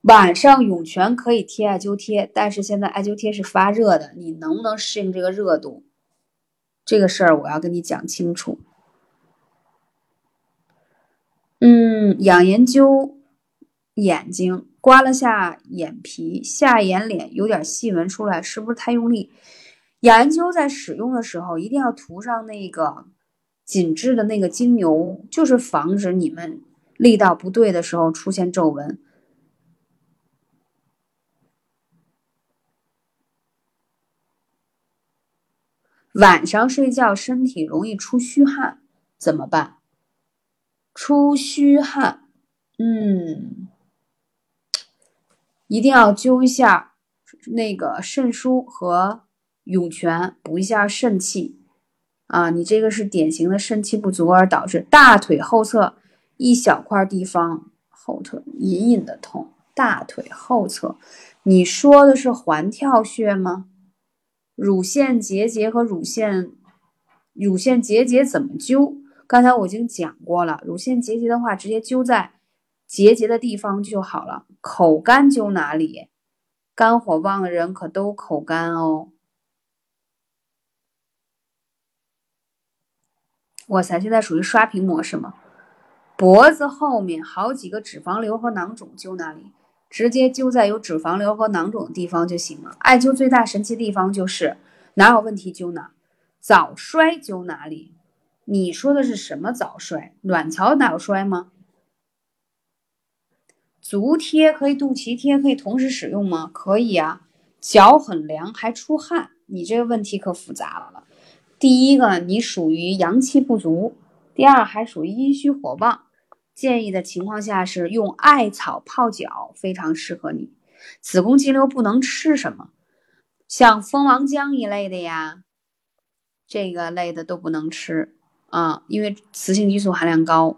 晚上涌泉可以贴艾灸贴，但是现在艾灸贴是发热的，你能不能适应这个热度？这个事儿我要跟你讲清楚。嗯，养颜灸眼睛。刮了下眼皮，下眼睑有点细纹出来，是不是太用力？研究在使用的时候，一定要涂上那个紧致的那个精油，就是防止你们力道不对的时候出现皱纹。晚上睡觉身体容易出虚汗，怎么办？出虚汗，嗯。一定要灸一下那个肾腧和涌泉，补一下肾气啊！你这个是典型的肾气不足而导致大腿后侧一小块地方后腿隐隐的痛。大腿后侧，你说的是环跳穴吗？乳腺结节和乳腺乳腺结节怎么灸？刚才我已经讲过了，乳腺结节的话，直接灸在。结节的地方就好了。口干灸哪里？肝火旺的人可都口干哦。哇塞，现在属于刷屏模式吗？脖子后面好几个脂肪瘤和囊肿，灸哪里？直接灸在有脂肪瘤和囊肿的地方就行了。艾灸最大神奇地方就是哪有问题灸哪。早衰灸哪里？你说的是什么早衰？卵巢哪有衰吗？足贴可以，肚脐贴可以同时使用吗？可以啊。脚很凉还出汗，你这个问题可复杂了。第一个，你属于阳气不足；第二，还属于阴虚火旺。建议的情况下是用艾草泡脚，非常适合你。子宫肌瘤不能吃什么？像蜂王浆一类的呀，这个类的都不能吃啊，因为雌性激素含量高。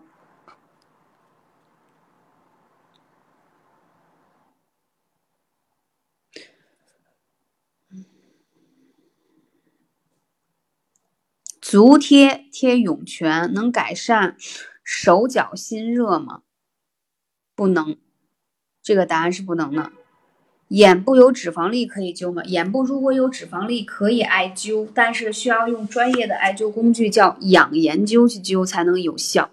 足贴贴涌泉能改善手脚心热吗？不能，这个答案是不能的。眼部有脂肪粒可以灸吗？眼部如果有脂肪粒可以艾灸，但是需要用专业的艾灸工具，叫养颜灸去灸才能有效。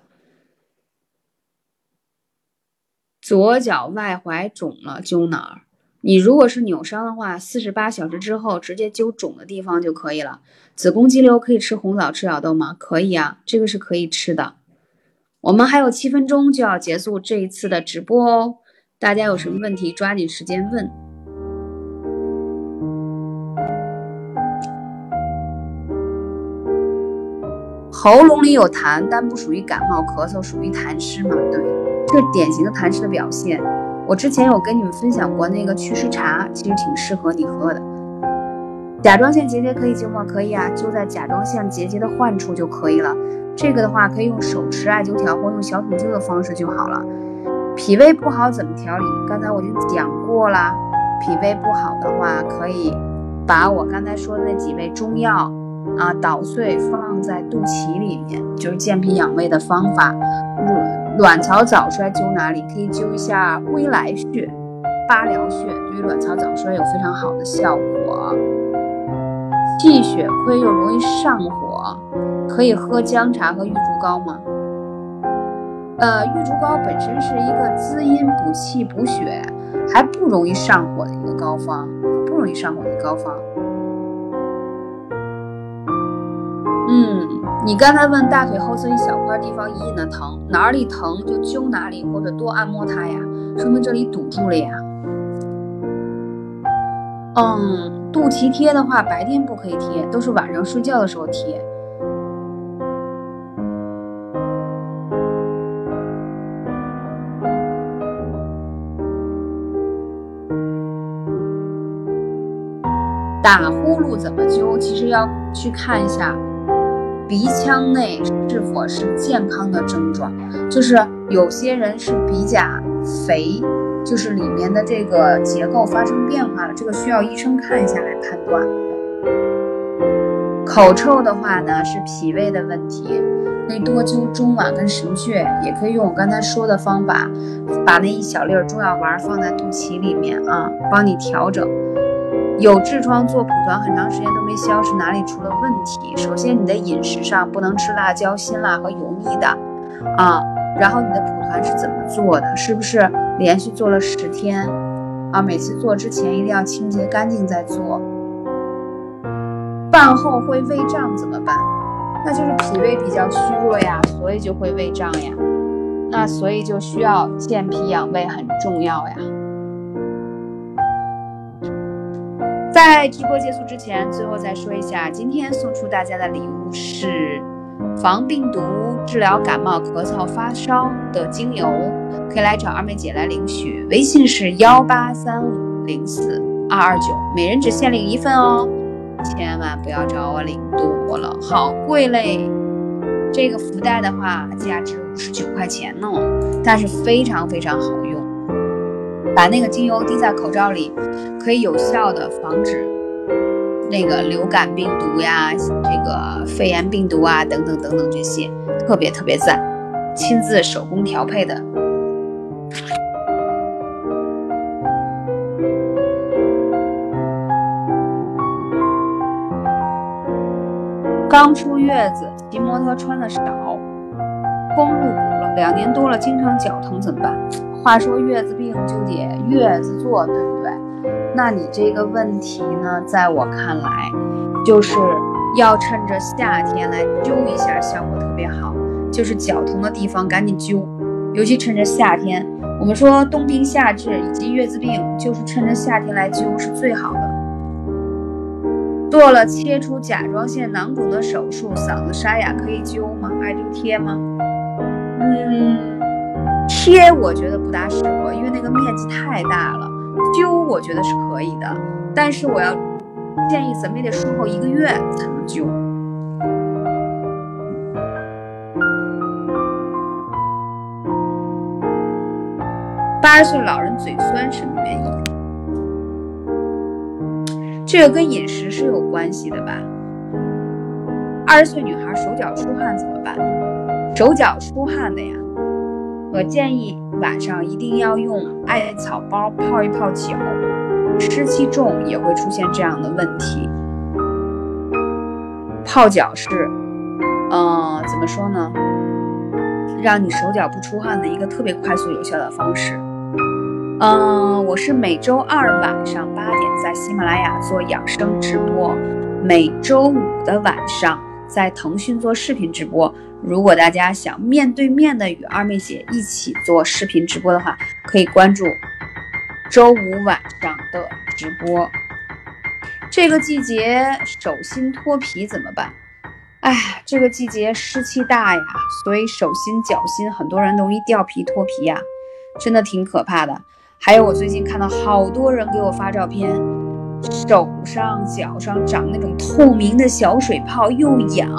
左脚外踝肿了灸哪儿？你如果是扭伤的话，四十八小时之后直接灸肿的地方就可以了。子宫肌瘤可以吃红枣、吃小豆吗？可以啊，这个是可以吃的。我们还有七分钟就要结束这一次的直播哦，大家有什么问题抓紧时间问。喉咙里有痰，但不属于感冒咳嗽，属于痰湿吗？对，这是典型的痰湿的表现。我之前有跟你们分享过那个祛湿茶，其实挺适合你喝的。甲状腺结节可以灸吗？可以啊，就在甲状腺结节的患处就可以了。这个的话可以用手持艾灸条或用小筒灸的方式就好了。脾胃不好怎么调理？刚才我已经讲过了，脾胃不好的话，可以把我刚才说的那几味中药啊捣碎放在肚脐里面，就是健脾养胃的方法。卵巢早衰灸哪里？可以灸一下归来穴、八髎穴，对于卵巢早衰有非常好的效果。气血亏又容易上火，可以喝姜茶和玉竹膏吗？呃，玉竹膏本身是一个滋阴补气补血，还不容易上火的一个膏方，不容易上火的膏方。嗯，你刚才问大腿后侧一小块地方隐隐的疼，哪里疼就灸哪里，或者多按摩它呀，说明这里堵住了呀。嗯。肚脐贴的话，白天不可以贴，都是晚上睡觉的时候贴。打呼噜怎么灸？其实要去看一下鼻腔内是否是健康的症状，就是有些人是鼻甲肥。就是里面的这个结构发生变化了，这个需要医生看一下来判断。口臭的话呢，是脾胃的问题，可以多灸中脘跟神阙，也可以用我刚才说的方法，把那一小粒中药丸放在肚脐里面啊，帮你调整。有痔疮做蒲团很长时间都没消，是哪里出了问题？首先你的饮食上不能吃辣椒、辛辣和油腻的啊，然后你的蒲团是怎么做的？是不是？连续做了十天，啊，每次做之前一定要清洁干净再做。饭后会胃胀怎么办？那就是脾胃比较虚弱呀，所以就会胃胀呀。那所以就需要健脾养胃很重要呀。在直播结束之前，最后再说一下，今天送出大家的礼物是。防病毒、治疗感冒、咳嗽、发烧的精油，可以来找二妹姐来领取。微信是幺八三五零四二二九，每人只限领一份哦，千万不要找我领多了，好贵嘞。这个福袋的话，价值五十九块钱呢，但是非常非常好用。把那个精油滴在口罩里，可以有效的防止。那个流感病毒呀，这个肺炎病毒啊，等等等等这些，特别特别赞，亲自手工调配的。刚出月子，骑摩托穿的少，风入骨，两年多了，经常脚疼怎么办？话说月子病就得月子做，对不对？那你这个问题呢，在我看来，就是要趁着夏天来灸一下，效果特别好。就是脚疼的地方赶紧灸，尤其趁着夏天。我们说冬病夏治以及月子病，就是趁着夏天来灸是最好的。做了切除甲状腺囊肿的手术，嗓子沙哑可以灸吗？艾灸贴吗？嗯，贴我觉得不大适合，因为那个面积太大了。灸我觉得是可以的，但是我要建议怎么也得术后一个月才能灸。八十岁老人嘴酸什么原因？这个跟饮食是有关系的吧？二十岁女孩手脚出汗怎么办？手脚出汗的呀，我建议。晚上一定要用艾草包泡一泡脚，湿气重也会出现这样的问题。泡脚是，嗯，怎么说呢？让你手脚不出汗的一个特别快速有效的方式。嗯，我是每周二晚上八点在喜马拉雅做养生直播，每周五的晚上在腾讯做视频直播。如果大家想面对面的与二妹姐一起做视频直播的话，可以关注周五晚上的直播。这个季节手心脱皮怎么办？哎，这个季节湿气大呀，所以手心、脚心很多人容易掉皮、脱皮呀，真的挺可怕的。还有我最近看到好多人给我发照片，手上、脚上长那种透明的小水泡，又痒，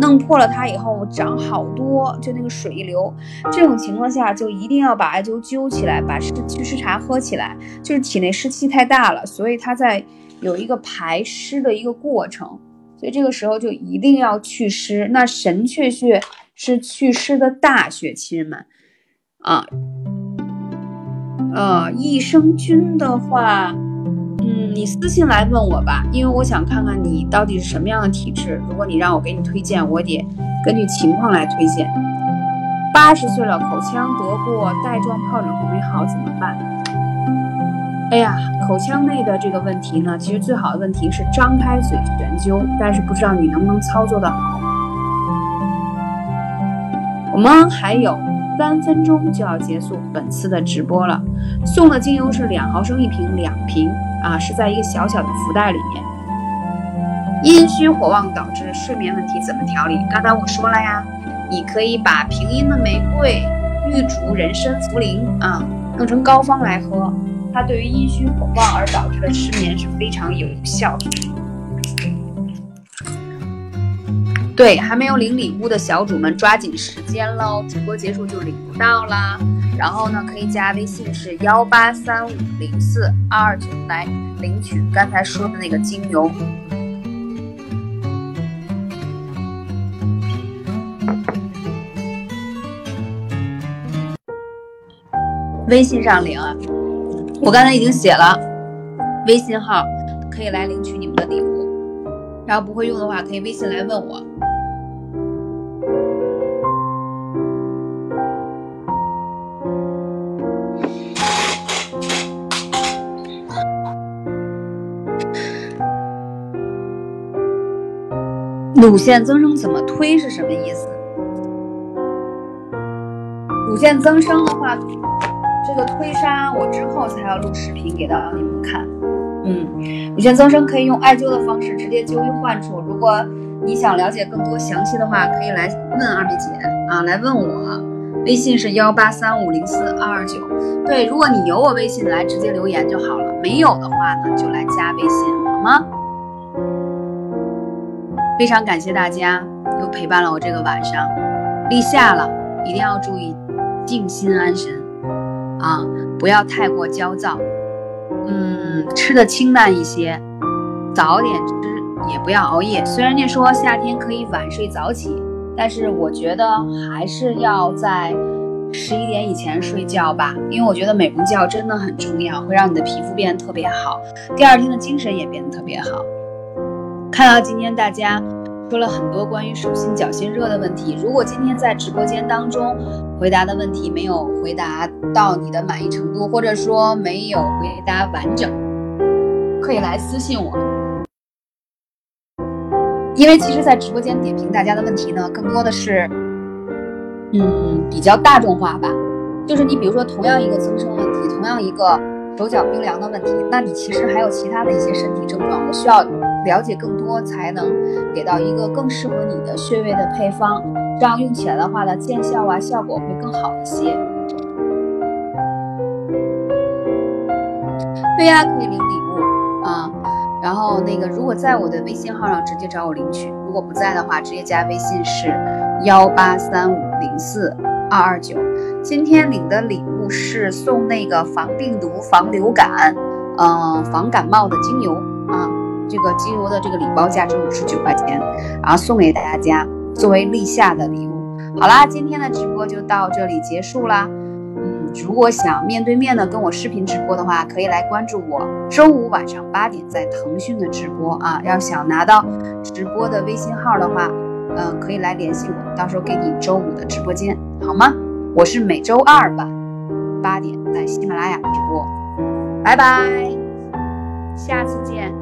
弄破了它以后长好多，就那个水流。这种情况下就一定要把艾灸灸起来，把湿祛湿茶喝起来，就是体内湿气太大了，所以它在有一个排湿的一个过程，所以这个时候就一定要祛湿。那神阙穴是祛湿的大穴，亲人们啊。呃，益生菌的话，嗯，你私信来问我吧，因为我想看看你到底是什么样的体质。如果你让我给你推荐，我得根据情况来推荐。八十岁了，口腔得过带状疱疹没好，怎么办？哎呀，口腔内的这个问题呢，其实最好的问题是张开嘴悬灸，但是不知道你能不能操作的好。我们还有。三分钟就要结束本次的直播了，送的精油是两毫升一瓶，两瓶啊，是在一个小小的福袋里面。阴虚火旺导致睡眠问题怎么调理？刚才我说了呀，你可以把平阴的玫瑰、玉竹、人参、茯苓啊弄成膏方来喝，它对于阴虚火旺而导致的失眠是非常有效的。对，还没有领礼物的小主们抓紧时间喽！直播结束就领不到啦。然后呢，可以加微信是幺八三五零四二二九来领取刚才说的那个精油。微信上领啊，我刚才已经写了微信号，可以来领取你们的礼物。然后不会用的话，可以微信来问我。乳腺增生怎么推是什么意思？乳腺增生的话，这个推痧我之后才要录视频给到你们看。嗯，乳腺增生可以用艾灸的方式直接灸于患处。如果你想了解更多详细的话，可以来问二妹姐啊，来问我，微信是幺八三五零四二二九。对，如果你有我微信，来直接留言就好了；没有的话呢，就来加微信，好吗？非常感谢大家又陪伴了我这个晚上，立夏了，一定要注意静心安神啊，不要太过焦躁，嗯，吃的清淡一些，早点吃，也不要熬夜。虽然家说夏天可以晚睡早起，但是我觉得还是要在十一点以前睡觉吧，因为我觉得美容觉真的很重要，会让你的皮肤变得特别好，第二天的精神也变得特别好。看到今天大家说了很多关于手心脚心热的问题，如果今天在直播间当中回答的问题没有回答到你的满意程度，或者说没有回答完整，可以来私信我。因为其实，在直播间点评大家的问题呢，更多的是，嗯，比较大众化吧。就是你比如说，同样一个增生问题，同样一个手脚冰凉的问题，那你其实还有其他的一些身体症状，我需要。了解更多才能给到一个更适合你的穴位的配方，这样用起来的话呢，见效啊效果会更好一些。对呀，可以领礼物啊。然后那个，如果在我的微信号上直接找我领取，如果不在的话，直接加微信是幺八三五零四二二九。今天领的礼物是送那个防病毒、防流感、嗯防感冒的精油。这个精油的这个礼包价值五十九块钱，然后送给大家作为立夏的礼物。好啦，今天的直播就到这里结束啦。嗯，如果想面对面的跟我视频直播的话，可以来关注我周五晚上八点在腾讯的直播啊。要想拿到直播的微信号的话，嗯，可以来联系我，到时候给你周五的直播间，好吗？我是每周二晚八点在喜马拉雅直播，拜拜，下次见。